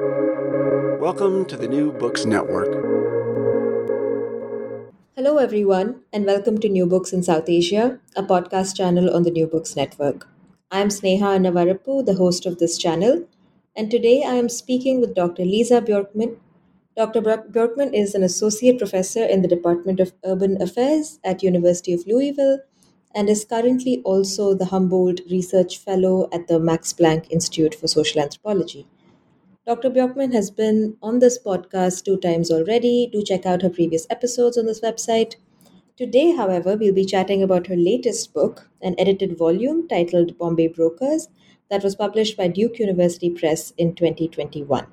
Welcome to the New Books Network. Hello, everyone, and welcome to New Books in South Asia, a podcast channel on the New Books Network. I am Sneha Annavarapu, the host of this channel, and today I am speaking with Dr. Lisa Bjorkman. Dr. Bjorkman is an associate professor in the Department of Urban Affairs at University of Louisville and is currently also the Humboldt Research Fellow at the Max Planck Institute for Social Anthropology. Dr. Bjorkman has been on this podcast two times already. Do check out her previous episodes on this website. Today, however, we'll be chatting about her latest book, an edited volume titled Bombay Brokers, that was published by Duke University Press in 2021.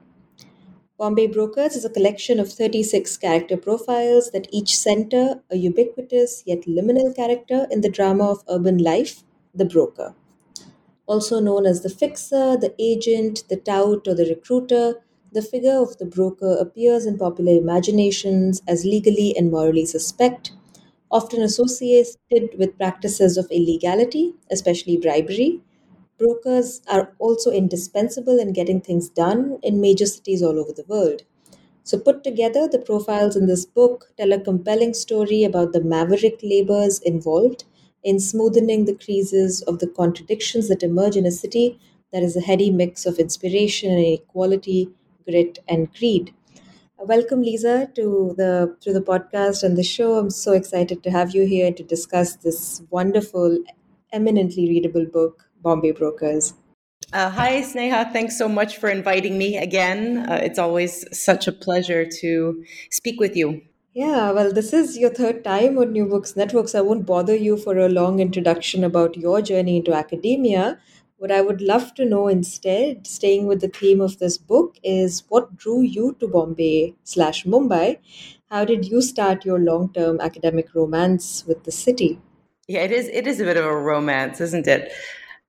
Bombay Brokers is a collection of 36 character profiles that each center a ubiquitous yet liminal character in the drama of urban life, the broker also known as the fixer, the agent, the tout, or the recruiter, the figure of the broker appears in popular imaginations as legally and morally suspect, often associated with practices of illegality, especially bribery. Brokers are also indispensable in getting things done in major cities all over the world. So, put together, the profiles in this book tell a compelling story about the maverick labors involved in smoothing the creases of the contradictions that emerge in a city that is a heady mix of inspiration and inequality, grit, and greed. Uh, welcome, Lisa, to the to the podcast and the show. I'm so excited to have you here to discuss this wonderful, eminently readable book, Bombay Brokers. Uh, hi, Sneha. Thanks so much for inviting me again. Uh, it's always such a pleasure to speak with you. Yeah, well, this is your third time on New Books Network, so I won't bother you for a long introduction about your journey into academia. What I would love to know instead, staying with the theme of this book, is what drew you to Bombay slash Mumbai? How did you start your long term academic romance with the city? Yeah, it is. It is a bit of a romance, isn't it?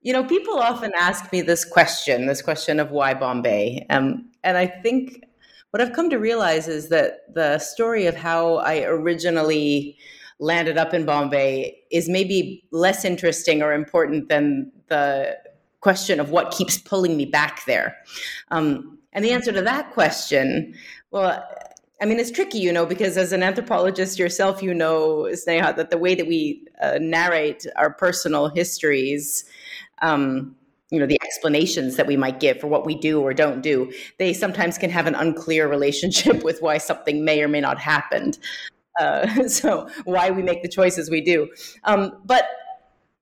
You know, people often ask me this question, this question of why Bombay, um, and I think what I've come to realize is that the story of how I originally landed up in Bombay is maybe less interesting or important than the question of what keeps pulling me back there. Um, and the answer to that question, well, I mean, it's tricky, you know, because as an anthropologist yourself, you know, Sneha, that the way that we uh, narrate our personal histories um, you know the explanations that we might give for what we do or don't do they sometimes can have an unclear relationship with why something may or may not happen uh, so why we make the choices we do. Um, but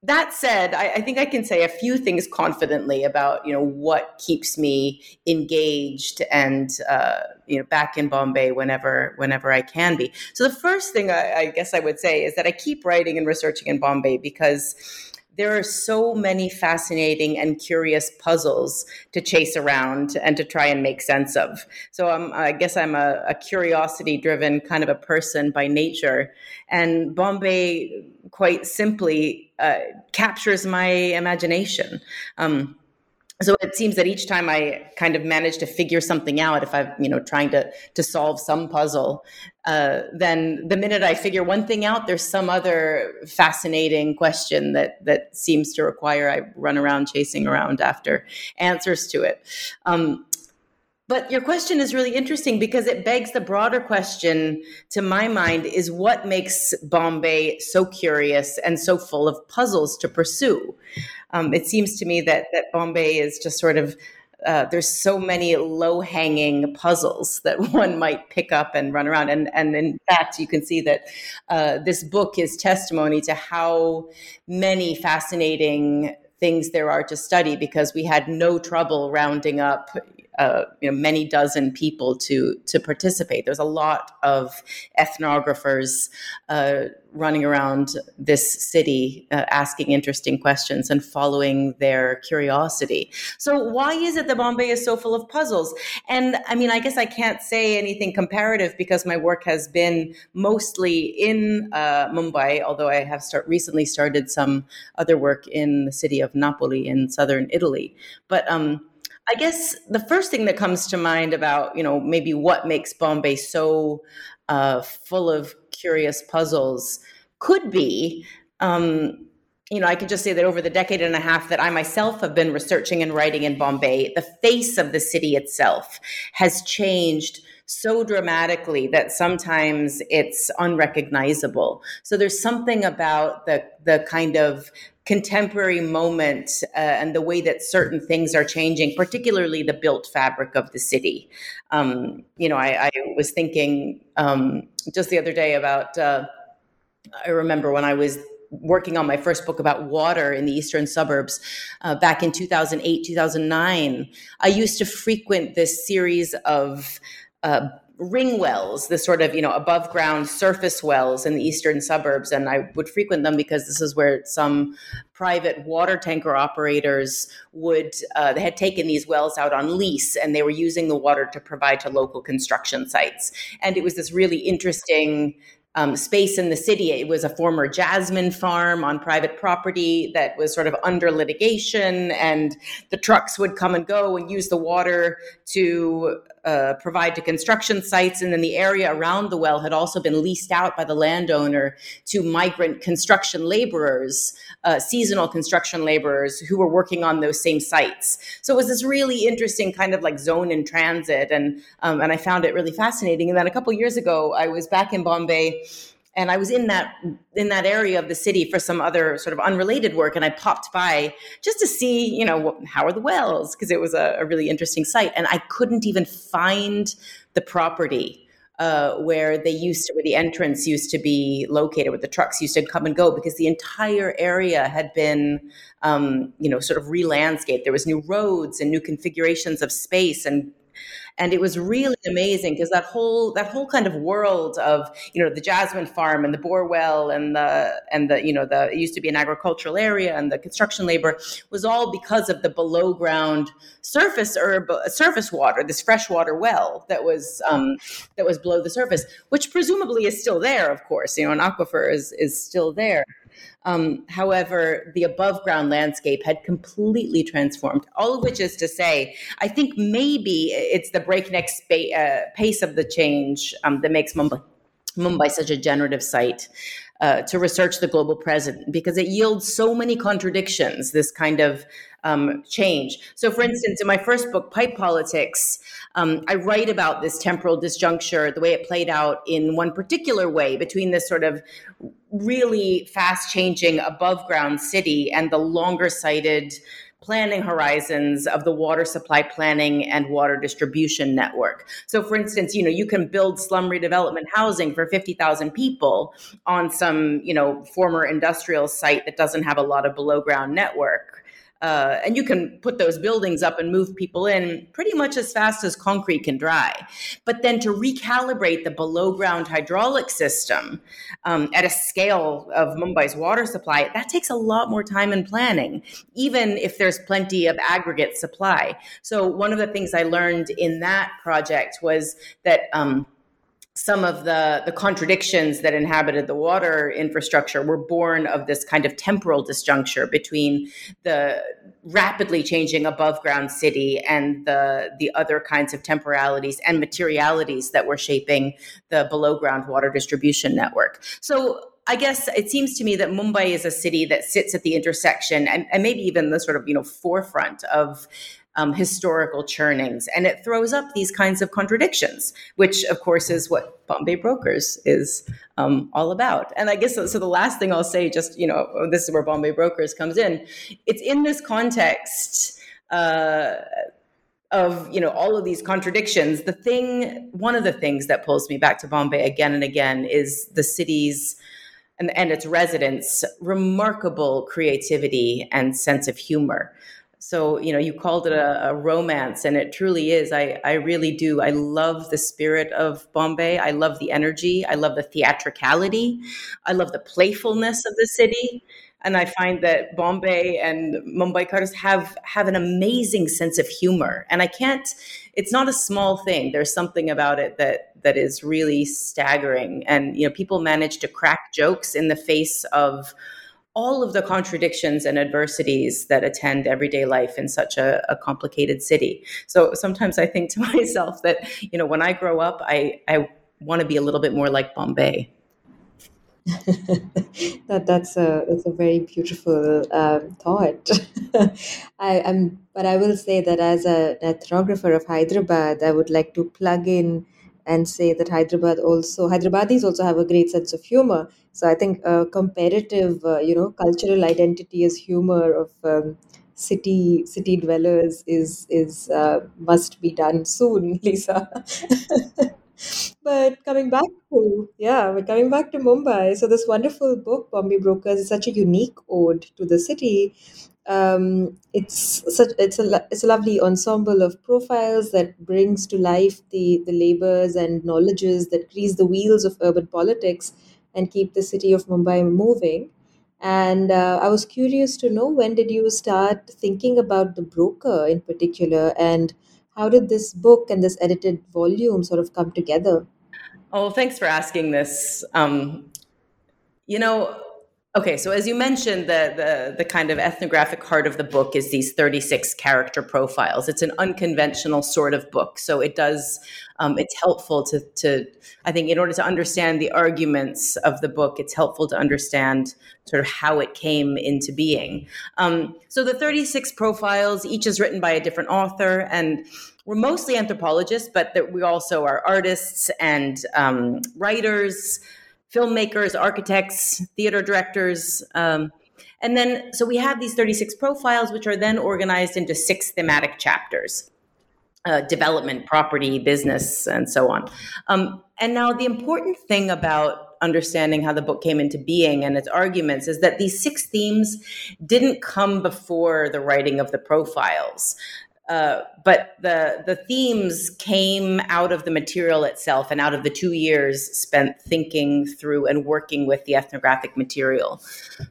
that said I, I, think i can say a few things confidently about you know what keeps me engaged and uh, you know back in bombay whenever whenever i can be. So the first thing I, I guess i would say is that i keep writing and researching in bombay because there are so many fascinating and curious puzzles to chase around and to try and make sense of. So I guess I'm a, a curiosity driven kind of a person by nature. And Bombay, quite simply, uh, captures my imagination. Um, so it seems that each time i kind of manage to figure something out if i'm you know trying to to solve some puzzle uh, then the minute i figure one thing out there's some other fascinating question that that seems to require i run around chasing around after answers to it. Um, but your question is really interesting because it begs the broader question to my mind is what makes Bombay so curious and so full of puzzles to pursue? Um, it seems to me that that Bombay is just sort of uh, there's so many low hanging puzzles that one might pick up and run around. And, and in fact, you can see that uh, this book is testimony to how many fascinating things there are to study because we had no trouble rounding up uh, you know, many dozen people to to participate. There's a lot of ethnographers uh, running around this city, uh, asking interesting questions and following their curiosity. So, why is it that Bombay is so full of puzzles? And I mean, I guess I can't say anything comparative because my work has been mostly in uh, Mumbai, although I have start recently started some other work in the city of Napoli in southern Italy. But um, I guess the first thing that comes to mind about, you know, maybe what makes Bombay so uh, full of curious puzzles could be um, you know, I can just say that over the decade and a half that I myself have been researching and writing in Bombay, the face of the city itself has changed so dramatically that sometimes it's unrecognizable. So there's something about the the kind of contemporary moment uh, and the way that certain things are changing, particularly the built fabric of the city. Um, you know, I, I was thinking um, just the other day about. Uh, I remember when I was working on my first book about water in the eastern suburbs uh, back in 2008, 2009, I used to frequent this series of uh, ring wells, the sort of you know above ground surface wells in the eastern suburbs, and I would frequent them because this is where some private water tanker operators would uh, they had taken these wells out on lease and they were using the water to provide to local construction sites, and it was this really interesting um, space in the city. It was a former jasmine farm on private property that was sort of under litigation, and the trucks would come and go and use the water to uh, provide to construction sites. And then the area around the well had also been leased out by the landowner to migrant construction laborers, uh, seasonal construction laborers who were working on those same sites. So it was this really interesting kind of like zone in transit, and um, and I found it really fascinating. And then a couple years ago, I was back in Bombay and I was in that in that area of the city for some other sort of unrelated work, and I popped by just to see, you know, how are the wells because it was a, a, really interesting site, and I couldn't even find the property uh, where they used to, where the entrance used to be located, where the trucks used to come and go, because the entire area had been, um, you know, sort of re-landscaped. There was new roads and new configurations of space and and it was really amazing because that whole that whole kind of world of you know the jasmine farm and the borewell and the and the you know the it used to be an agricultural area and the construction labor was all because of the below ground surface herb surface water this freshwater well that was um, that was below the surface which presumably is still there of course. You know an aquifer is is still there um, however, the above ground landscape had completely transformed, all of which is to say, I think maybe it's the breakneck spa- uh, pace of the change um, that makes Mumbai, Mumbai such a generative site. Uh, to research the global present because it yields so many contradictions, this kind of um, change. So, for instance, in my first book, Pipe Politics, um, I write about this temporal disjuncture, the way it played out in one particular way between this sort of really fast changing above ground city and the longer sighted planning horizons of the water supply planning and water distribution network. So for instance, you know, you can build slum redevelopment housing for 50,000 people on some, you know, former industrial site that doesn't have a lot of below ground network uh, and you can put those buildings up and move people in pretty much as fast as concrete can dry. But then to recalibrate the below ground hydraulic system um, at a scale of Mumbai's water supply, that takes a lot more time and planning, even if there's plenty of aggregate supply. So, one of the things I learned in that project was that. Um, some of the, the contradictions that inhabited the water infrastructure were born of this kind of temporal disjuncture between the rapidly changing above ground city and the, the other kinds of temporalities and materialities that were shaping the below ground water distribution network. So I guess it seems to me that Mumbai is a city that sits at the intersection and, and maybe even the sort of you know forefront of um, historical churnings. And it throws up these kinds of contradictions, which, of course, is what Bombay Brokers is um, all about. And I guess so. The last thing I'll say, just, you know, this is where Bombay Brokers comes in. It's in this context. Uh, of you know all of these contradictions the thing one of the things that pulls me back to bombay again and again is the city's and, and its residents remarkable creativity and sense of humor so you know you called it a, a, romance and it truly is. I, I really do. I love the spirit of bombay. I love the energy. I love the theatricality. I love the playfulness of the city. And i find that bombay and mumbaikars have have an amazing sense of humor. And i can't it's not a small thing. There's something about it that that is really staggering. And you know people manage to crack jokes in the face of all of the contradictions and adversities that attend everyday life in such a, a, complicated city. So sometimes I think to myself that, you know, when I grow up, I, I want to be a little bit more like Bombay. that that's a that's a very beautiful um, thought. I, am but I will say that as a, an ethnographer of Hyderabad, I would like to plug in and say that Hyderabad also Hyderabadis also have a great sense of humor. So I think a comparative, uh, you know, cultural identity as humor of um, city city dwellers is is uh, must be done soon, Lisa. but coming back to yeah, but coming back to Mumbai, so this wonderful book, Bombay Brokers, is such a unique ode to the city. Um, it's such it's a it's a lovely ensemble of profiles that brings to life the the labors and knowledges that grease the wheels of urban politics and keep the city of Mumbai moving. And uh, I was curious to know when did you start thinking about the broker in particular, and how did this book and this edited volume sort of come together? Oh, thanks for asking this. Um, you know, Okay, so as you mentioned, the, the, the kind of ethnographic heart of the book is these 36 character profiles. It's an unconventional sort of book, so it does um, it's helpful to to I think in order to understand the arguments of the book, it's helpful to understand sort of how it came into being. Um, so the 36 profiles, each is written by a different author, and we're mostly anthropologists, but we also are artists and um, writers filmmakers, architects, theater directors. Um, and then, so we have these 36 profiles, which are then organized into six thematic chapters uh, development, property, business, and so on. Um, and now, the important thing about understanding how the book came into being and its arguments is that these six themes didn't come before the writing of the profiles. Uh, but the the themes came out of the material itself and out of the two years spent thinking through and working with the ethnographic material.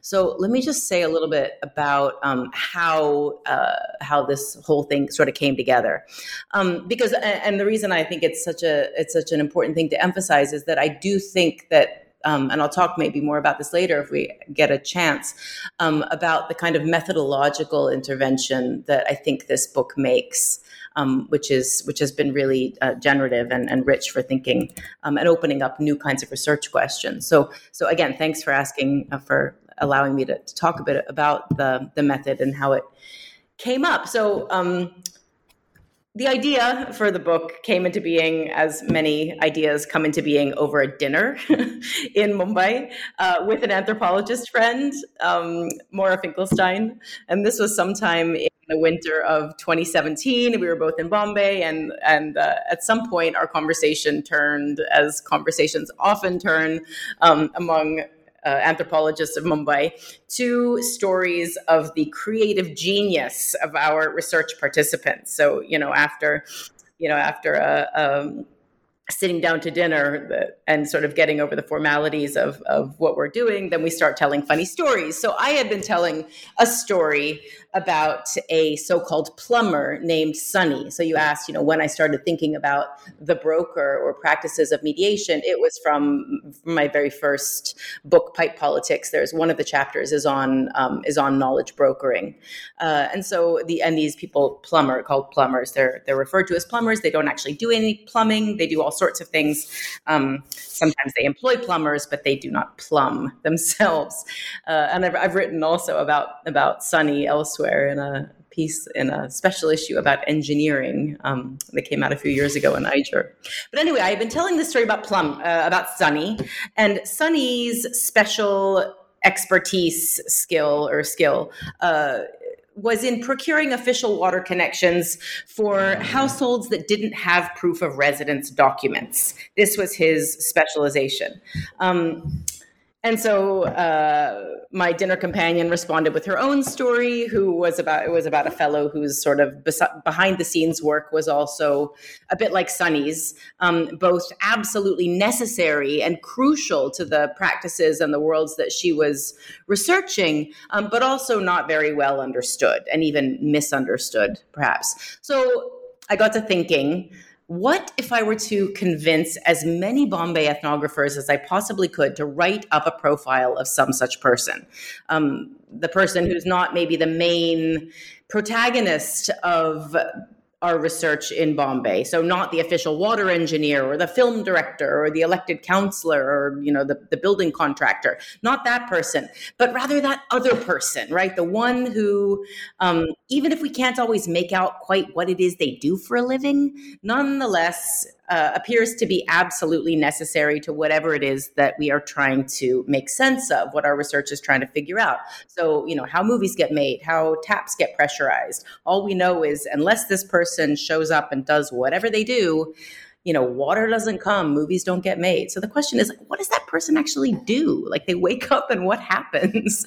So let me just say a little bit about um, how uh, how this whole thing sort of came together, um, because and the reason I think it's such a it's such an important thing to emphasize is that I do think that um, and I'll talk maybe more about this later if we get a chance, um, about the kind of methodological intervention that I think this book makes. Um, which is which has been really uh, generative and, and, rich for thinking um, and opening up new kinds of research questions. So so again, thanks for asking uh, for allowing me to, to, talk a bit about the the method and how it came up. So um, the idea for the book came into being, as many ideas come into being, over a dinner in Mumbai uh, with an anthropologist friend, um, Maura Finkelstein. And this was sometime in the winter of 2017. We were both in Bombay, and and uh, at some point, our conversation turned, as conversations often turn, um, among uh, anthropologists of Mumbai, two stories of the creative genius of our research participants. So, you know, after, you know, after a, a um, sitting down to dinner and sort of getting over the formalities of, of what we're doing, then we start telling funny stories. So I had been telling a story about a so-called plumber named Sunny. So you asked, you know, when I started thinking about the broker or practices of mediation, it was from, my very first book, Pipe Politics. There's one of the chapters is on um, is on knowledge brokering, uh, and so the and these people plumber called plumbers. They're they're referred to as plumbers. They don't actually do any plumbing. They do all sorts of things. Um, sometimes they employ plumbers, but they do not plumb themselves. Uh, and I've, I've written also about about Sunny elsewhere elsewhere in a piece in a special issue about engineering um, that came out a few years ago in Niger. But anyway, I've been telling this story about Plum, uh, about Sunny, and Sunny's special expertise skill or skill. Uh, was in procuring official water connections for households that didn't have proof of residence documents. This was his specialization. Um, and so uh, my dinner companion responded with her own story, who was about it was about a fellow whose sort of bes- behind the scenes work was also a bit like Sunny's, um, both absolutely necessary and crucial to the practices and the worlds that she was researching, um, but also not very well understood and even misunderstood, perhaps. So I got to thinking what if I were to convince as many Bombay ethnographers as I possibly could to write up a profile of some such person? Um, the person who's not maybe the main protagonist of our research in Bombay. So not the official water engineer or the film director or the elected councillor or you know the, the building contractor. Not that person, but rather that other person, right? The one who, um, even if we can't always make out quite what it is they do for a living, nonetheless uh, appears to be absolutely necessary to whatever it is that we are trying to make sense of, what our research is trying to figure out. So, you know, how movies get made, how taps get pressurized. All we know is unless this person shows up and does whatever they do, you know, water doesn't come, movies don't get made. So the question is, what does that person actually do? Like they wake up and what happens?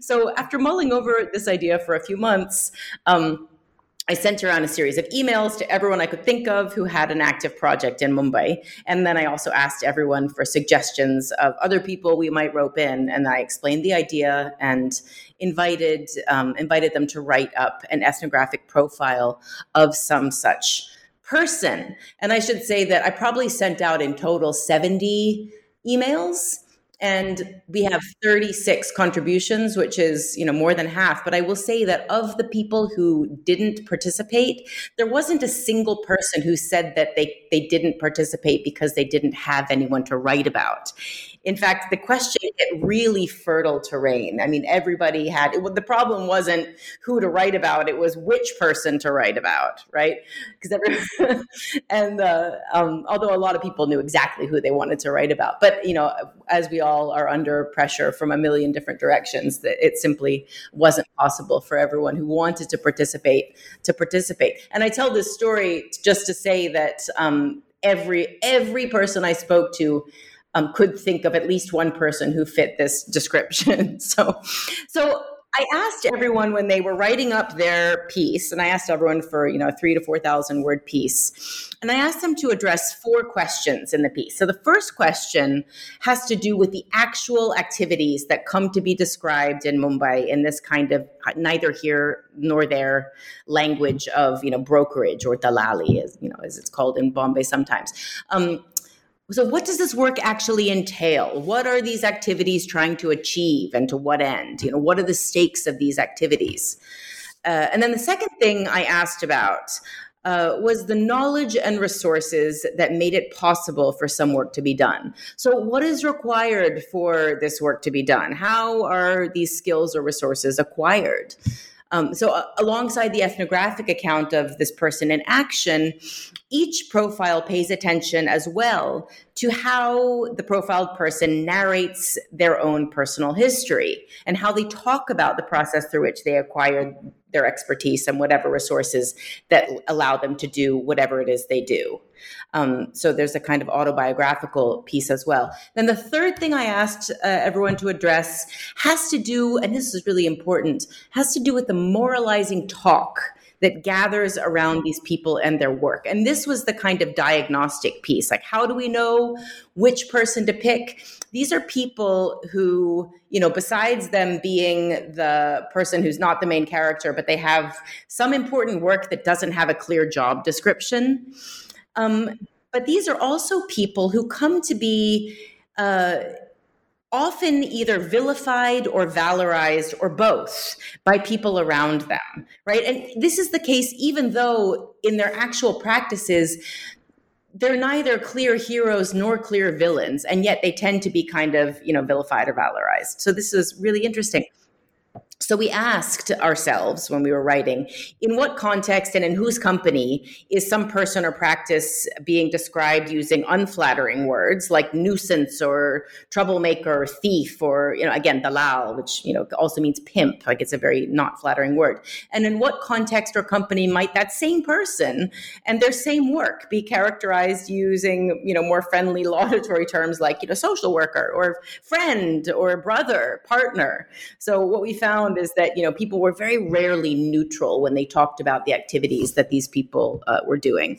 so after mulling over this idea for a few months, um, I sent around a series of emails to everyone I could think of who had an active project in Mumbai. And then I also asked everyone for suggestions of other people we might rope in. And I explained the idea and invited, um, invited them to write up an ethnographic profile of some such person. And I should say that I probably sent out in total 70 emails and we have 36 contributions which is you know more than half. But i will say that of the people who didn't participate there wasn't a single person who said that they they didn't participate because they didn't have anyone to write about in fact, the question hit really fertile terrain. I mean, everybody had it, the problem wasn't who to write about; it was which person to write about, right? Because and uh, um, although a lot of people knew exactly who they wanted to write about, but you know, as we all are under pressure from a million different directions, that it simply wasn't possible for everyone who wanted to participate to participate. And I tell this story just to say that um, every every person I spoke to um, could think of at least one person who fit this description. so, so I asked everyone when they were writing up their piece, and I asked everyone for you know a three to four thousand word piece, and I asked them to address four questions in the piece. So the first question has to do with the actual activities that come to be described in Mumbai in this kind of neither here nor there language of you know brokerage or dalali, as you know as it's called in Bombay sometimes. Um, so, what does this work actually entail? What are these activities trying to achieve and to what end? You know, what are the stakes of these activities? Uh, and then the second thing I asked about uh, was the knowledge and resources that made it possible for some work to be done. So, what is required for this work to be done? How are these skills or resources acquired? Um, so, uh, alongside the ethnographic account of this person in action, each profile pays attention as well to how the profiled person narrates their own personal history and how they talk about the process through which they acquired their expertise and whatever resources that allow them to do whatever it is they do. Um, so there's a kind of autobiographical piece as well. Then the third thing I asked uh, everyone to address has to do, and this is really important, has to do with the moralizing talk that gathers around these people and their work. And this was the kind of diagnostic piece. Like, how do we know which person to pick? These are people who, you know, besides them being the person who's not the main character, but they have some important work that doesn't have a clear job description. Um, but these are also people who come to be. Uh, often either vilified or valorized or both by people around them, right? And this is the case even though in their actual practices, they're neither clear heroes nor clear villains, and yet they tend to be kind of, you know, vilified or valorized. So this is really interesting. So we asked ourselves when we were writing, in what context and in whose company is some person or practice being described using unflattering words like nuisance or troublemaker or thief or, you know, again, dalal, which, you know, also means pimp, like it's a very not flattering word. And in what context or company might that same person and their same work be characterized using, you know, more friendly laudatory terms like, you know, social worker or friend or brother, partner. So what we found found is that you know people were very rarely neutral when they talked about the activities that these people uh, were doing.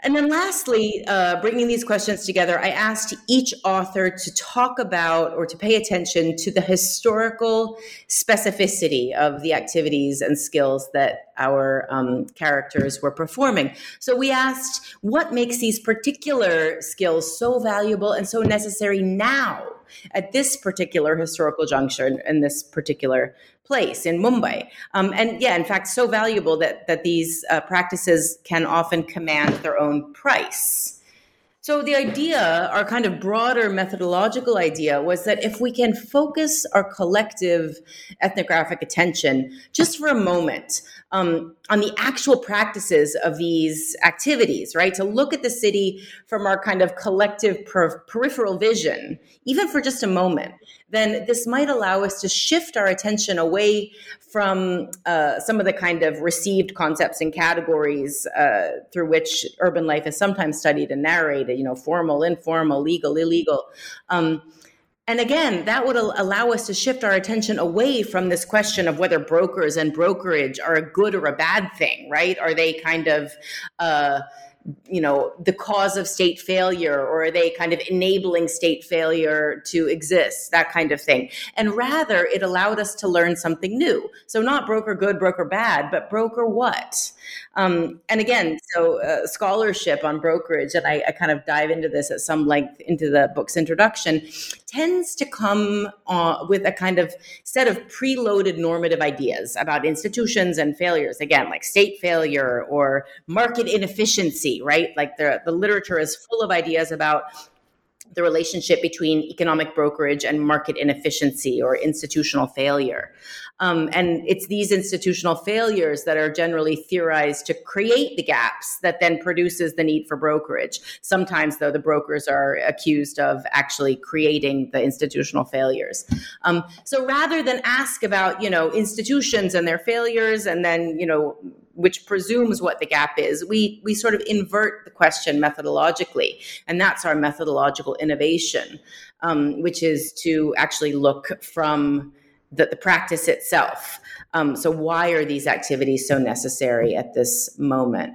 And then lastly, uh, bringing these questions together, I asked each author to talk about or to pay attention to the historical specificity of the activities and skills that our um, characters were performing. So we asked what makes these particular skills so valuable and so necessary now at this particular historical juncture in this particular place in Mumbai. Um, and yeah, in fact, so valuable that, that these uh, practices can often command their own price. So, the idea, our kind of broader methodological idea, was that if we can focus our collective ethnographic attention just for a moment um, on the actual practices of these activities, right? To look at the city from our kind of collective per- peripheral vision, even for just a moment, then this might allow us to shift our attention away from uh, some of the kind of received concepts and categories uh, through which urban life is sometimes studied and narrated, you know, formal, informal, legal, illegal. Um, and again, that would allow us to shift our attention away from this question of whether brokers and brokerage are a good or a bad thing, right? Are they kind of, uh, you know the cause of state failure or are they kind of enabling state failure to exist that kind of thing. And rather it allowed us to learn something new. So not broker good broker bad but broker what um, and again so uh, scholarship on brokerage and I, I, kind of dive into this at some length into the book's introduction tends to come uh, with a kind of set of preloaded normative ideas about institutions and failures again like state failure or market inefficiency right? Like the, the literature is full of ideas about the relationship between economic brokerage and market inefficiency or institutional failure. Um, and it's these institutional failures that are generally theorized to create the gaps that then produces the need for brokerage. Sometimes, though, the brokers are accused of actually creating the institutional failures. Um, so rather than ask about, you know, institutions and their failures and then, you know, which presumes what the gap is, we we sort of invert the question methodologically, and that's our methodological innovation, um, which is to actually look from the, the practice itself. Um, so, why are these activities so necessary at this moment?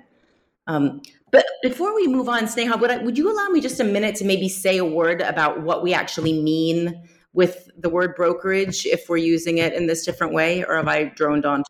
Um, but before we move on, Sneha, would, I, would you allow me just a minute to maybe say a word about what we actually mean with the word brokerage if we're using it in this different way, or have I droned on?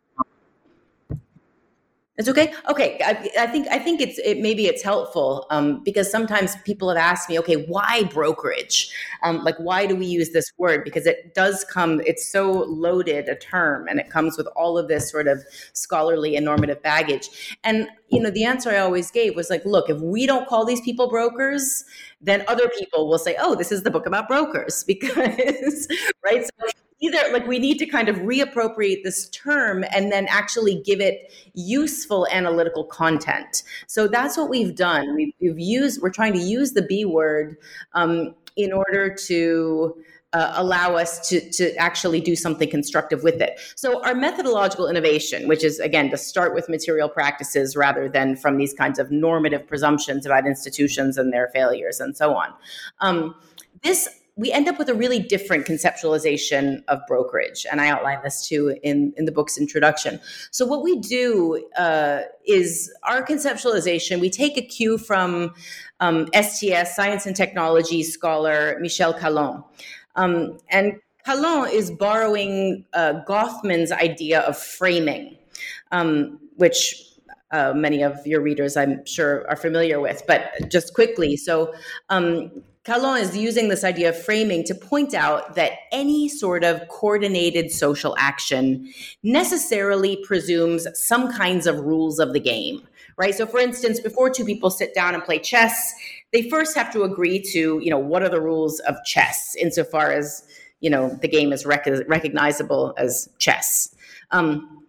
Okay. Okay, I, I, think I think it's it maybe it's helpful um, because sometimes people have asked me, okay, why brokerage? Um, like, why do we use this word? Because it does come. It's so loaded a term, and it comes with all of this sort of scholarly and normative baggage. And you know, the answer I always gave was like, look, if we don't call these people brokers, then other people will say, oh, this is the book about brokers because right. So either like we need to kind of reappropriate this term and then actually give it useful analytical content. So that's what we've done. We've, we've used, we're trying to use the B word um, in order to uh, allow us to, to actually do something constructive with it. So, our methodological innovation, which is again to start with material practices rather than from these kinds of normative presumptions about institutions and their failures and so on. Um, this we end up with a really different conceptualization of brokerage. And I outline this too in, in the book's introduction. So, what we do uh, is our conceptualization, we take a cue from um, STS, science and technology scholar Michel Callon. Um, and Callon is borrowing uh, Goffman's idea of framing, um, which uh, many of your readers, I'm sure, are familiar with. But just quickly, so um, Callon is using this idea of framing to point out that any sort of coordinated social action necessarily presumes some kinds of rules of the game, right? So, for instance, before two people sit down and play chess, they first have to agree to, you know, what are the rules of chess insofar as, you know, the game is rec- recognizable as chess. Um,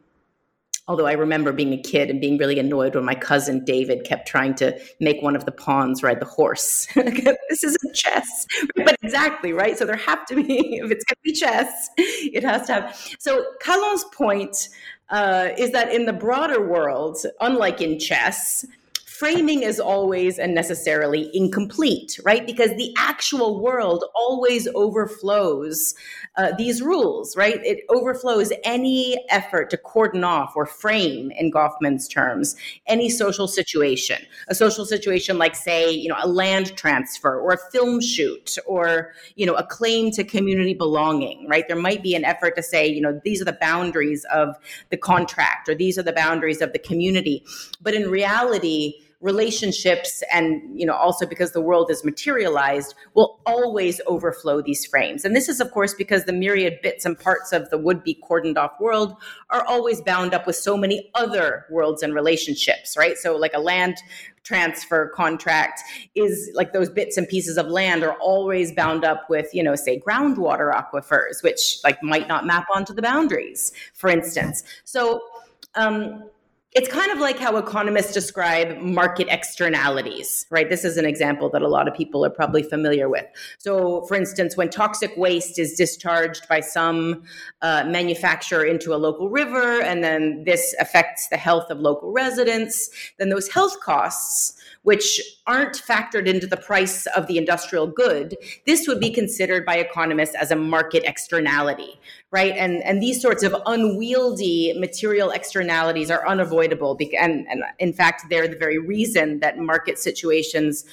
Although I remember being a kid and being really annoyed when my cousin David kept trying to make one of the pawns ride the horse. this isn't chess, but exactly right. So there have to be, if it's going to be chess, it has to have. So Callon's point uh, is that in the broader world, unlike in chess, framing is always and necessarily incomplete, right? Because the actual world always overflows uh, these rules, right? It overflows any effort to cordon off or frame, in Goffman's terms, any social situation. A social situation like, say, you know, a land transfer or a film shoot or, you know, a claim to community belonging, right? There might be an effort to say, you know, these are the boundaries of the contract or these are the boundaries of the community. But in reality, relationships and you know also because the world is materialized will always overflow these frames. And this is of course because the myriad bits and parts of the would be cordoned off world are always bound up with so many other worlds and relationships right? So like a land transfer contract is like those bits and pieces of land are always bound up with you know say groundwater aquifers which like might not map onto the boundaries for instance. So um, it's kind of like how economists describe market externalities, right? This is an example that a lot of people are probably familiar with. So, for instance, when toxic waste is discharged by some uh, manufacturer into a local river, and then this affects the health of local residents, then those health costs which aren't factored into the price of the industrial good, this would be considered by economists as a market externality, right? And and these sorts of unwieldy material externalities are unavoidable, and, and in fact, they're the very reason that market situations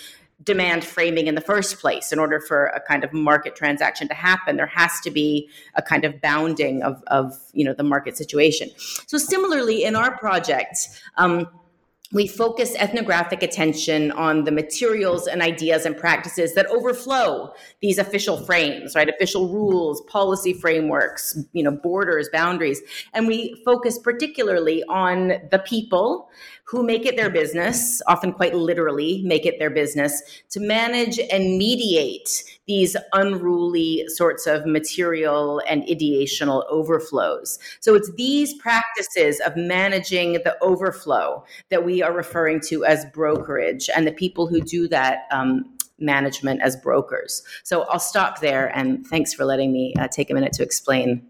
demand framing in the first place in order for a kind of market transaction to happen there has to be a kind of bounding of, of you know the market situation so similarly in our project um, we focus ethnographic attention on the materials and ideas and practices that overflow these official frames right official rules policy frameworks you know borders boundaries and we focus particularly on the people who make it their business, often quite literally make it their business, to manage and mediate these unruly sorts of material and ideational overflows. So it's these practices of managing the overflow that we are referring to as brokerage, and the people who do that. Um, management as brokers. So I'll stop there, and thanks for letting me uh, take a minute to explain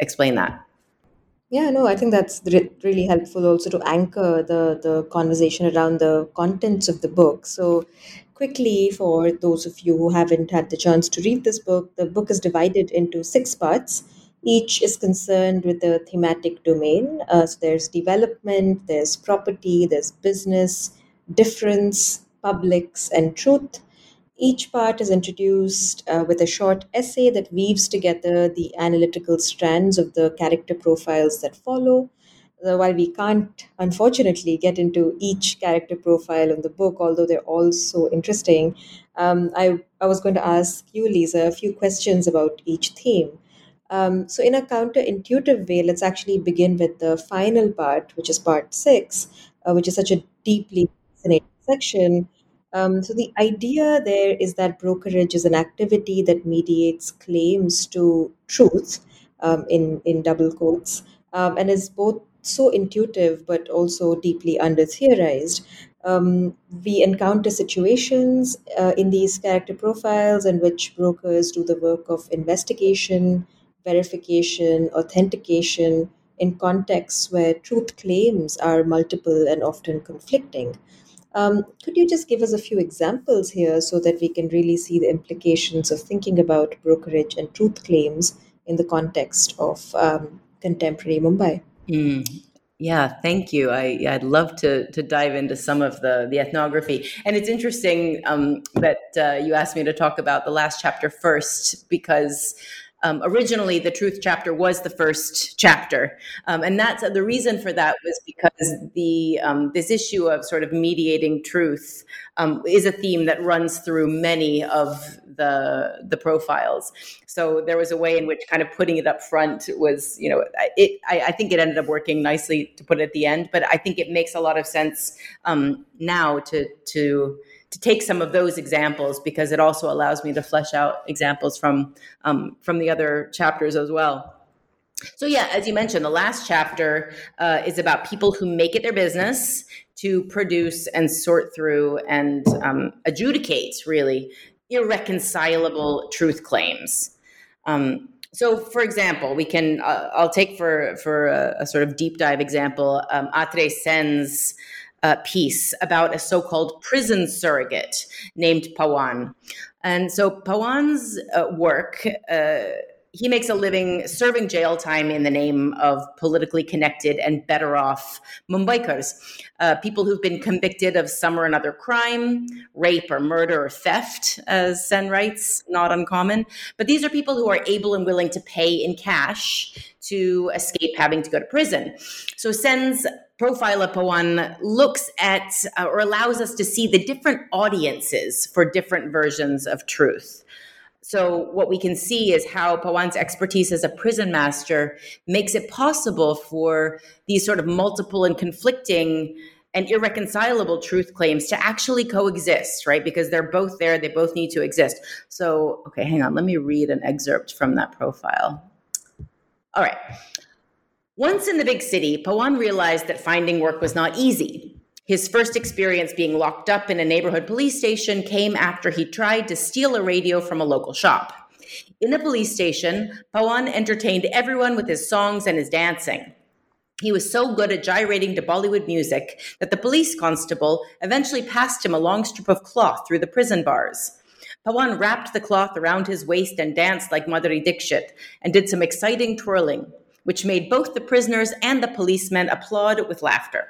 explain that. Yeah, no, I think that's re- really helpful also to anchor the the conversation around the contents of the book. So, quickly for those of you who haven't had the chance to read this book, the book is divided into six parts. Each is concerned with a thematic domain. Uh, so there's development, there's property, there's business, difference, publics, and truth. Each part is introduced uh, with a short essay that weaves together the analytical strands of the character profiles that follow. Uh, while we can't, unfortunately, get into each character profile in the book, although they're all so interesting, um, I, I was going to ask you, Lisa, a few questions about each theme. Um, so, in a counterintuitive way, let's actually begin with the final part, which is part six, uh, which is such a deeply fascinating section um, so the idea there is that brokerage is an activity that mediates claims to truth um, in in double quotes um, and is both so intuitive but also deeply under theorized. Um, we encounter situations uh, in these character profiles in which brokers do the work of investigation, verification, authentication in contexts where truth claims are multiple and often conflicting. Um, could you just give us a few examples here so that we can really see the implications of thinking about brokerage and truth claims in the context of um, contemporary Mumbai? Mm. Yeah, thank you. I, I'd love to to dive into some of the the ethnography, and it's interesting um, that uh, you asked me to talk about the last chapter first because um, originally, the truth chapter was the first chapter, um, and that's the reason for that was because the um, this issue of sort of mediating truth um, is a theme that runs through many of the the profiles. So there was a way in which kind of putting it up front was, you know, it. I, I think it ended up working nicely to put it at the end, but I think it makes a lot of sense um, now to to to take some of those examples because it also allows me to flesh out examples from um, from the other chapters as well. So yeah, as you mentioned, the last chapter uh, is about people who make it their business to produce and sort through and um, adjudicate really irreconcilable truth claims. Um, so, for example, we can uh, I'll take for for a, a, sort of deep dive example um, Atreyee Sen's uh, piece about a so called prison surrogate named Pawan. And so Pawan's uh, work. Uh, he makes a living serving jail time in the name of politically connected and better off Mumbaikars, uh, people who've been convicted of some or another crime, rape or murder or theft, as Sen writes, not uncommon. But these are people who are able and willing to pay in cash to escape having to go to prison. So Sen's profile of Pawan looks at uh, or allows us to see the different audiences for different versions of truth. So, what we can see is how Pawan's expertise as a prison master makes it possible for these sort of multiple and conflicting and irreconcilable truth claims to actually coexist, right? Because they're both there, they both need to exist. So, okay, hang on, let me read an excerpt from that profile. All right. Once in the big city, Pawan realized that finding work was not easy. His first experience being locked up in a neighborhood police station came after he tried to steal a radio from a local shop. In the police station, Pawan entertained everyone with his songs and his dancing. He was so good at gyrating to Bollywood music that the police constable eventually passed him a long strip of cloth through the prison bars. Pawan wrapped the cloth around his waist and danced like Madhuri Dixit and did some exciting twirling which made both the prisoners and the policemen applaud with laughter.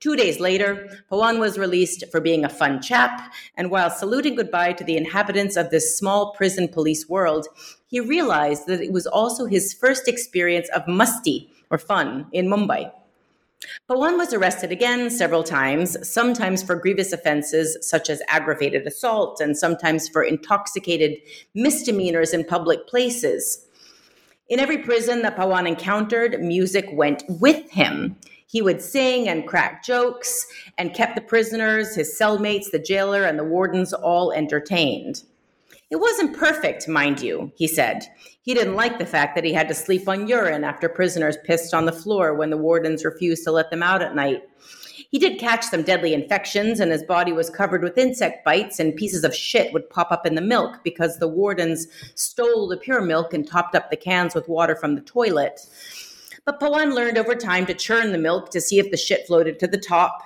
Two days later, Pawan was released for being a fun chap, and while saluting goodbye to the inhabitants of this small prison police world, he realized that it was also his first experience of musti, or fun, in Mumbai. Pawan was arrested again several times, sometimes for grievous offenses such as aggravated assault, and sometimes for intoxicated misdemeanors in public places. In every prison that Pawan encountered, music went with him. He would sing and crack jokes and kept the prisoners, his cellmates, the jailer, and the wardens all entertained. It wasn't perfect, mind you, he said. He didn't like the fact that he had to sleep on urine after prisoners pissed on the floor when the wardens refused to let them out at night. He did catch some deadly infections, and his body was covered with insect bites, and pieces of shit would pop up in the milk because the wardens stole the pure milk and topped up the cans with water from the toilet. But Pawan learned over time to churn the milk to see if the shit floated to the top.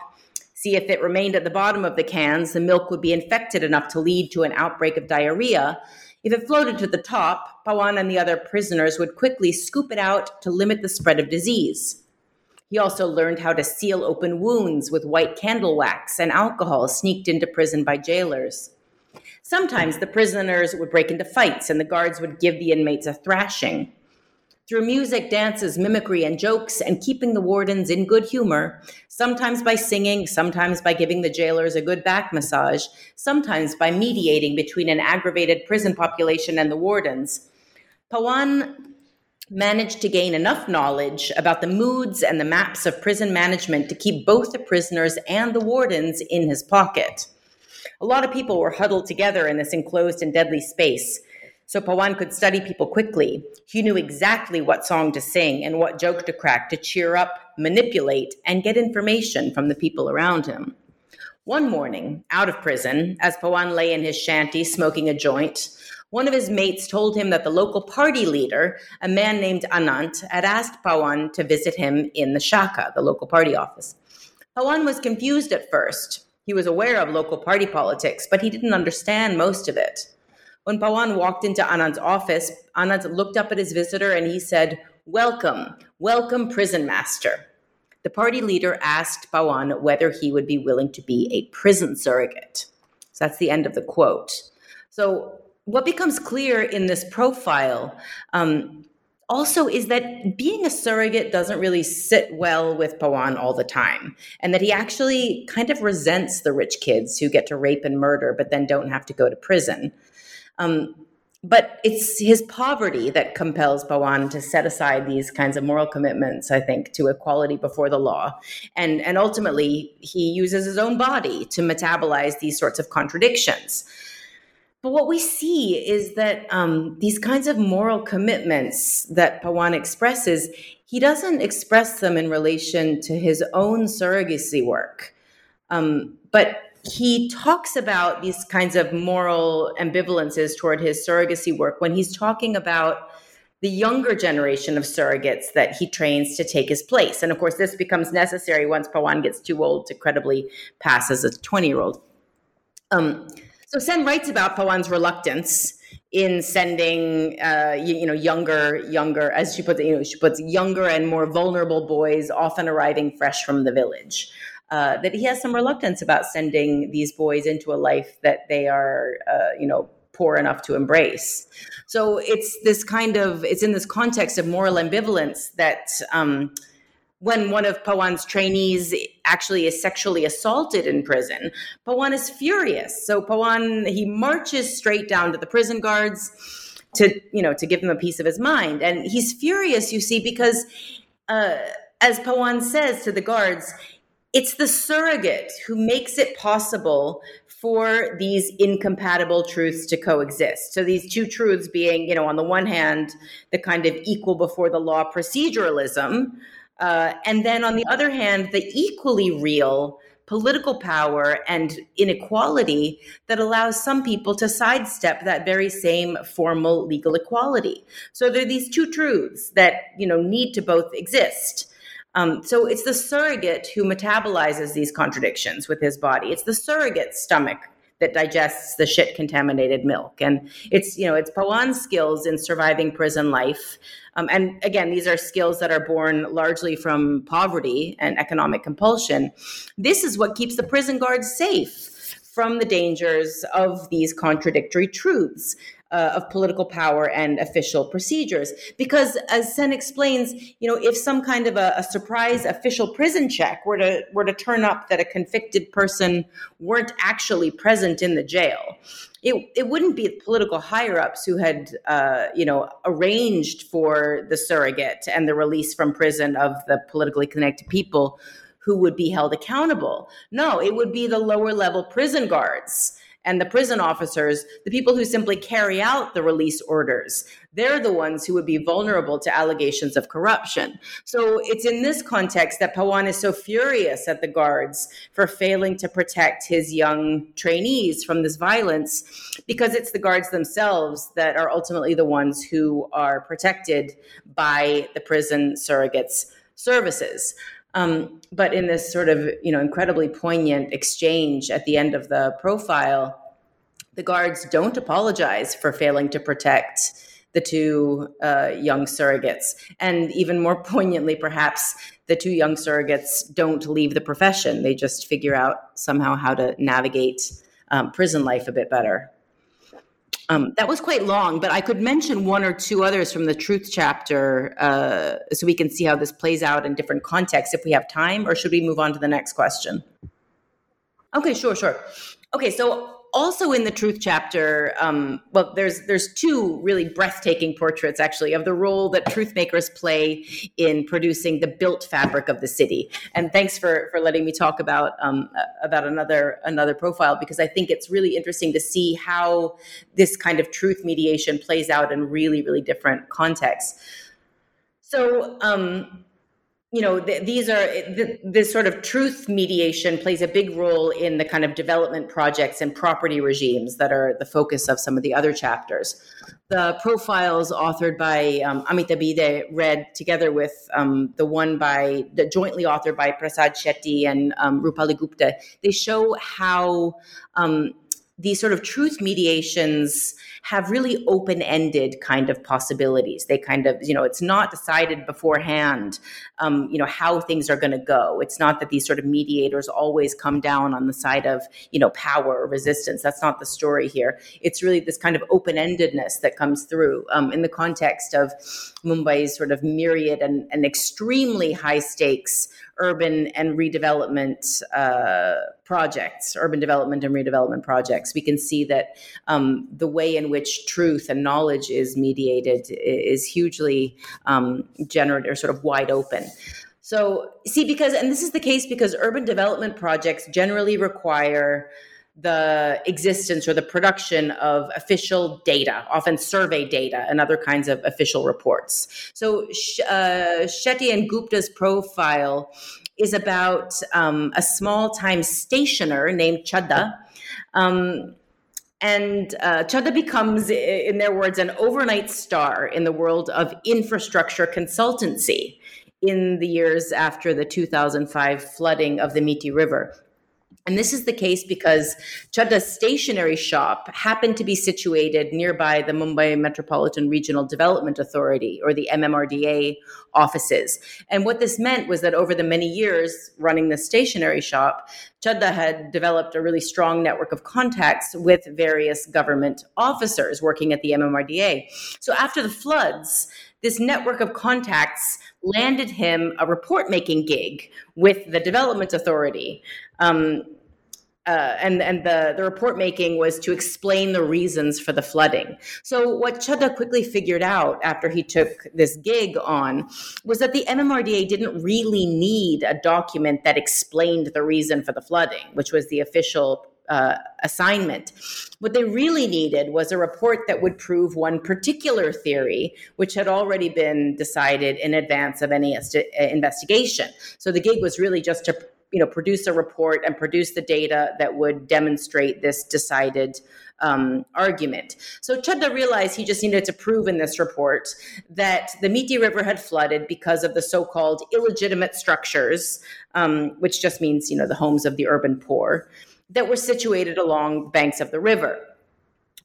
See if it remained at the bottom of the cans, the milk would be infected enough to lead to an outbreak of diarrhea. If it floated to the top, Pawan and the other prisoners would quickly scoop it out to limit the spread of disease. He also learned how to seal open wounds with white candle wax and alcohol sneaked into prison by jailers. Sometimes the prisoners would break into fights and the guards would give the inmates a thrashing. Through music, dances, mimicry, and jokes, and keeping the wardens in good humor, sometimes by singing, sometimes by giving the jailers a good back massage, sometimes by mediating between an aggravated prison population and the wardens, Pawan managed to gain enough knowledge about the moods and the maps of prison management to keep both the prisoners and the wardens in his pocket. A lot of people were huddled together in this enclosed and deadly space, so Pawan could study people quickly. He knew exactly what song to sing and what joke to crack to cheer up, manipulate, and get information from the people around him. One morning, out of prison, as Pawan lay in his shanty smoking a joint, one of his mates told him that the local party leader, a man named Anant, had asked Pawan to visit him in the Shakha, the local party office. Pawan was confused at first. He was aware of local party politics, but he didn't understand most of it. When Pawan walked into Anant's office, Anant looked up at his visitor and he said, Welcome, welcome, prison master. The party leader asked Pawan whether he would be willing to be a prison surrogate. So that's the end of the quote. So what becomes clear in this profile um, also is that being a surrogate doesn't really sit well with Pawan all the time, and that he actually kind of resents the rich kids who get to rape and murder but then don't have to go to prison. Um, but it's his poverty that compels Pawan to set aside these kinds of moral commitments, I think, to equality before the law. And, and ultimately, he uses his own body to metabolize these sorts of contradictions. But what we see is that um, these kinds of moral commitments that Pawan expresses, he doesn't express them in relation to his own surrogacy work. Um, but he talks about these kinds of moral ambivalences toward his surrogacy work when he's talking about the younger generation of surrogates that he trains to take his place. And of course, this becomes necessary once Pawan gets too old to credibly pass as a 20 year old. Um, so Sen writes about Pawan's reluctance in sending, uh, you, you, know, younger, younger, as she puts it, you know, she puts younger and more vulnerable boys, often arriving fresh from the village. Uh, that he has some reluctance about sending these boys into a life that they are, uh, you know, poor enough to embrace. So it's this kind of, it's in this context of moral ambivalence that. Um, when one of Pawan's trainees actually is sexually assaulted in prison, Pawan is furious. So Pawan he marches straight down to the prison guards to you know to give him a piece of his mind, and he's furious. You see, because uh, as Pawan says to the guards, it's the surrogate who makes it possible for these incompatible truths to coexist. So these two truths being, you know, on the one hand, the kind of equal before the law proceduralism, uh, and then on the other hand, the equally real political power and inequality that allows some people to sidestep that very same formal legal equality. So there are these two truths that you know need to both exist. Um, so it's the surrogate who metabolizes these contradictions with his body. It's the surrogate stomach that digests the shit contaminated milk. And it's, you know, it's Pawan's skills in surviving prison life. Um, and again, these are skills that are born largely from poverty and economic compulsion. This is what keeps the prison guards safe from the dangers of these contradictory truths uh, of political power and official procedures. Because, as Sen explains, you know, if some kind of a, a, surprise official prison check were to were to turn up that a convicted person weren't actually present in the jail, it, it wouldn't be the political higher ups who had, uh, you know, arranged for the surrogate and the release from prison of the politically connected people who would be held accountable. No, it would be the lower level prison guards and the prison officers, the people who simply carry out the release orders, they're the ones who would be vulnerable to allegations of corruption. So it's in this context that Pawan is so furious at the guards for failing to protect his young trainees from this violence, because it's the guards themselves that are ultimately the ones who are protected by the prison surrogates services. Um, but in this sort of you know incredibly poignant exchange at the end of the profile, the guards don't apologize for failing to protect the two uh, young surrogates, and even more poignantly, perhaps the two young surrogates don't leave the profession. They just figure out somehow how to navigate um, prison life a bit better. Um, that was quite long, but I could mention one or two others from the truth chapter uh, so we can see how this plays out in different contexts if we have time, or should we move on to the next question? Okay, sure, sure. Okay, so also in the truth chapter um, well there's there's two really breathtaking portraits actually of the role that truth makers play in producing the built fabric of the city. And thanks for for letting me talk about um, about another another profile because i think it's really interesting to see how this kind of truth mediation plays out in really really different contexts. So um, you know, th- these are th- this sort of truth mediation plays a big role in the kind of development projects and property regimes that are the focus of some of the other chapters. The profiles authored by um, Amita Bhide read together with um, the one by the jointly authored by Prasad Shetty and um, Rupali Gupta, they show how um, these sort of truth mediations have really open-ended kind of possibilities. They kind of you know it's not decided beforehand um, you know how things are going to go. It's not that these sort of mediators always come down on the side of you know power or resistance. That's not the story here. It's really this kind of open-endedness that comes through um, in the context of mumbai's sort of myriad and, and extremely high stakes urban and redevelopment uh, projects, urban development and redevelopment projects, we can see that um, the way in which truth and knowledge is mediated is hugely um, generative or sort of wide open. So, see, because, and this is the case because urban development projects generally require the existence or the production of official data, often survey data and other kinds of official reports. So, uh, Shetty and Gupta's profile is about um, a small time stationer named Chadda. Um, and uh, Chadda becomes, in their words, an overnight star in the world of infrastructure consultancy in the years after the 2005 flooding of the Mithi River. And this is the case because Chadda's stationery shop happened to be situated nearby the Mumbai Metropolitan Regional Development Authority, or the MMRDA offices. And what this meant was that over the many years running the stationery shop, Chadda had developed a really strong network of contacts with various government officers working at the MMRDA. So after the floods, this network of contacts landed him a report making gig with the Development Authority. Um, uh, and and the, the report making was to explain the reasons for the flooding. So what Chadda quickly figured out after he took this gig on was that the MMRDA didn't really need a document that explained the reason for the flooding, which was the official uh, assignment. What they really needed was a report that would prove one particular theory, which had already been decided in advance of any investigation. So the gig was really just to you know produce a report and produce the data that would demonstrate this decided um, argument. So Chadda realized he just needed to prove in this report that the Mithi River had flooded because of the so-called illegitimate structures, um, which just means you know the homes of the urban poor that were situated along the banks of the river